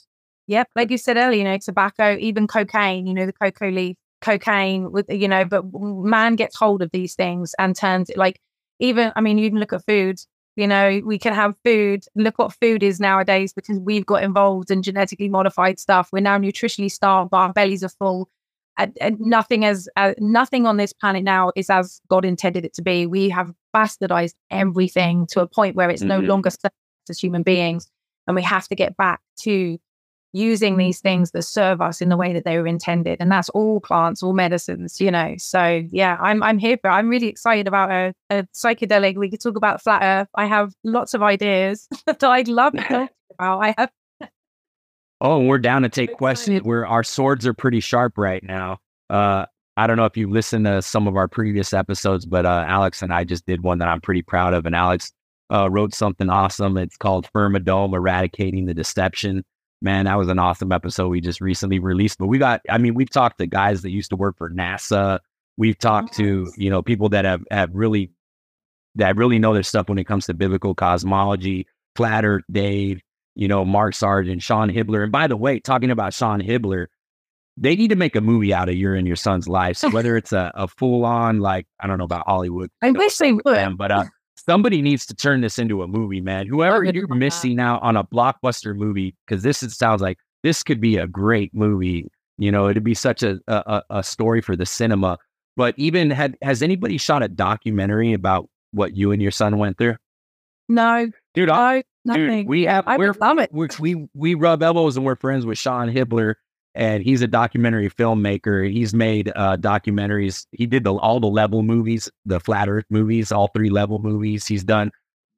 yep like you said earlier you know tobacco even cocaine you know the cocoa leaf cocaine with you know but man gets hold of these things and turns it like even i mean you even look at food you know, we can have food. Look what food is nowadays because we've got involved in genetically modified stuff. We're now nutritionally starved, but our bellies are full. And, and nothing as uh, nothing on this planet now is as God intended it to be. We have bastardized everything to a point where it's mm-hmm. no longer as human beings, and we have to get back to using these things that serve us in the way that they were intended and that's all plants all medicines you know. So yeah i'm i'm here for i'm really excited about a, a psychedelic. We could talk about flat earth. I have lots of ideas that i'd love to talk about. I have oh we're down to take questions. where our swords are pretty sharp right now. Uh I don't know if you've listened to some of our previous episodes, but uh, Alex and I just did one that I'm pretty proud of. And Alex uh, wrote something awesome. It's called Firmidome Eradicating the Deception man, that was an awesome episode we just recently released. But we got, I mean, we've talked to guys that used to work for NASA. We've talked to, you know, people that have, have really, that really know their stuff when it comes to biblical cosmology, Flat Earth Dave, you know, Mark Sargent, Sean Hibbeler. And by the way, talking about Sean Hibbeler, they need to make a movie out of your and your son's lives, so whether it's a, a full on, like, I don't know about Hollywood. I wish they would. Them, but uh, somebody needs to turn this into a movie, man. Oh, Whoever you're missing that. out on a blockbuster movie, because this is, sounds like this could be a great movie. You know, it'd be such a, a, a story for the cinema. But even had has anybody shot a documentary about what you and your son went through? No, dude. No, I, nothing. Dude, we have. I we're, love it. We're, we we rub elbows and we're friends with Sean Hibbeler and he's a documentary filmmaker. He's made uh, documentaries. He did the, all the level movies, the flat Earth movies, all three level movies. He's done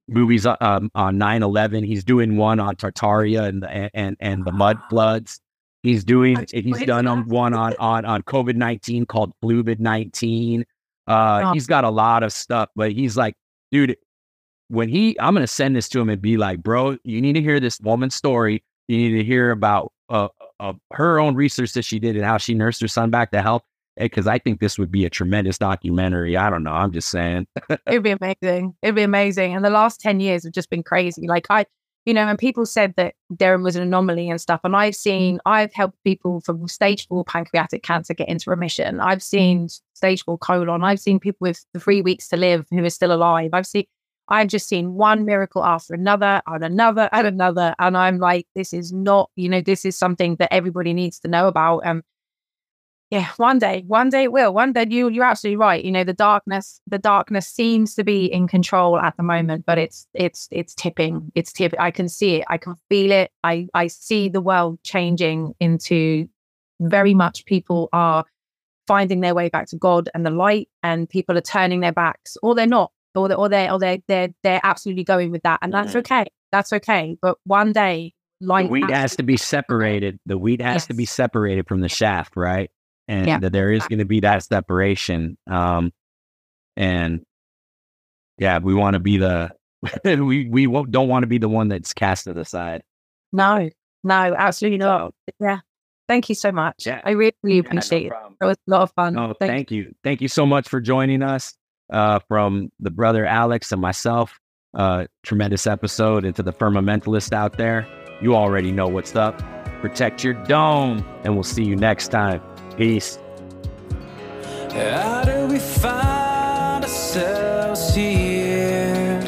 movies uh, um, on 9-11. He's doing one on Tartaria and the, and and the mud floods. He's doing. He's done on one on on on COVID nineteen called Fluvid nineteen. Uh, oh. He's got a lot of stuff, but he's like, dude, when he, I'm gonna send this to him and be like, bro, you need to hear this woman's story. You need to hear about uh, of her own research that she did and how she nursed her son back to health. Eh, because I think this would be a tremendous documentary. I don't know. I'm just saying. It'd be amazing. It'd be amazing. And the last 10 years have just been crazy. Like, I, you know, and people said that Darren was an anomaly and stuff. And I've mm. seen, I've helped people from stage four pancreatic cancer get into remission. I've mm. seen stage four colon. I've seen people with three weeks to live who are still alive. I've seen, I've just seen one miracle after another and another and another. And I'm like, this is not, you know, this is something that everybody needs to know about. Um, yeah, one day, one day it will. One day you you're absolutely right. You know, the darkness, the darkness seems to be in control at the moment, but it's it's it's tipping. It's tipping. I can see it. I can feel it. I I see the world changing into very much people are finding their way back to God and the light, and people are turning their backs, or they're not or they or they or they they're they're absolutely going with that, and that's okay. That's okay. But one day, like the wheat has to be separated. The wheat has yes. to be separated from the shaft, right? And yeah. there is going to be that separation. Um, and yeah, we want to be the we we won't, don't want to be the one that's cast to the side. No, no, absolutely not. Yeah. Thank you so much. Yeah. I really, really appreciate yeah, no it. It was a lot of fun. Oh, thank, thank you. you. Thank you so much for joining us uh, from the brother Alex and myself. Uh, tremendous episode. into the firmamentalist out there, you already know what's up. Protect your dome, and we'll see you next time. Peace. How do we find ourselves here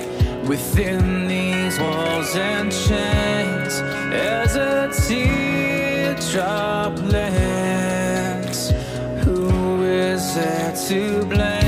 within these walls and chains as a teardrop lands? Who is there to blame?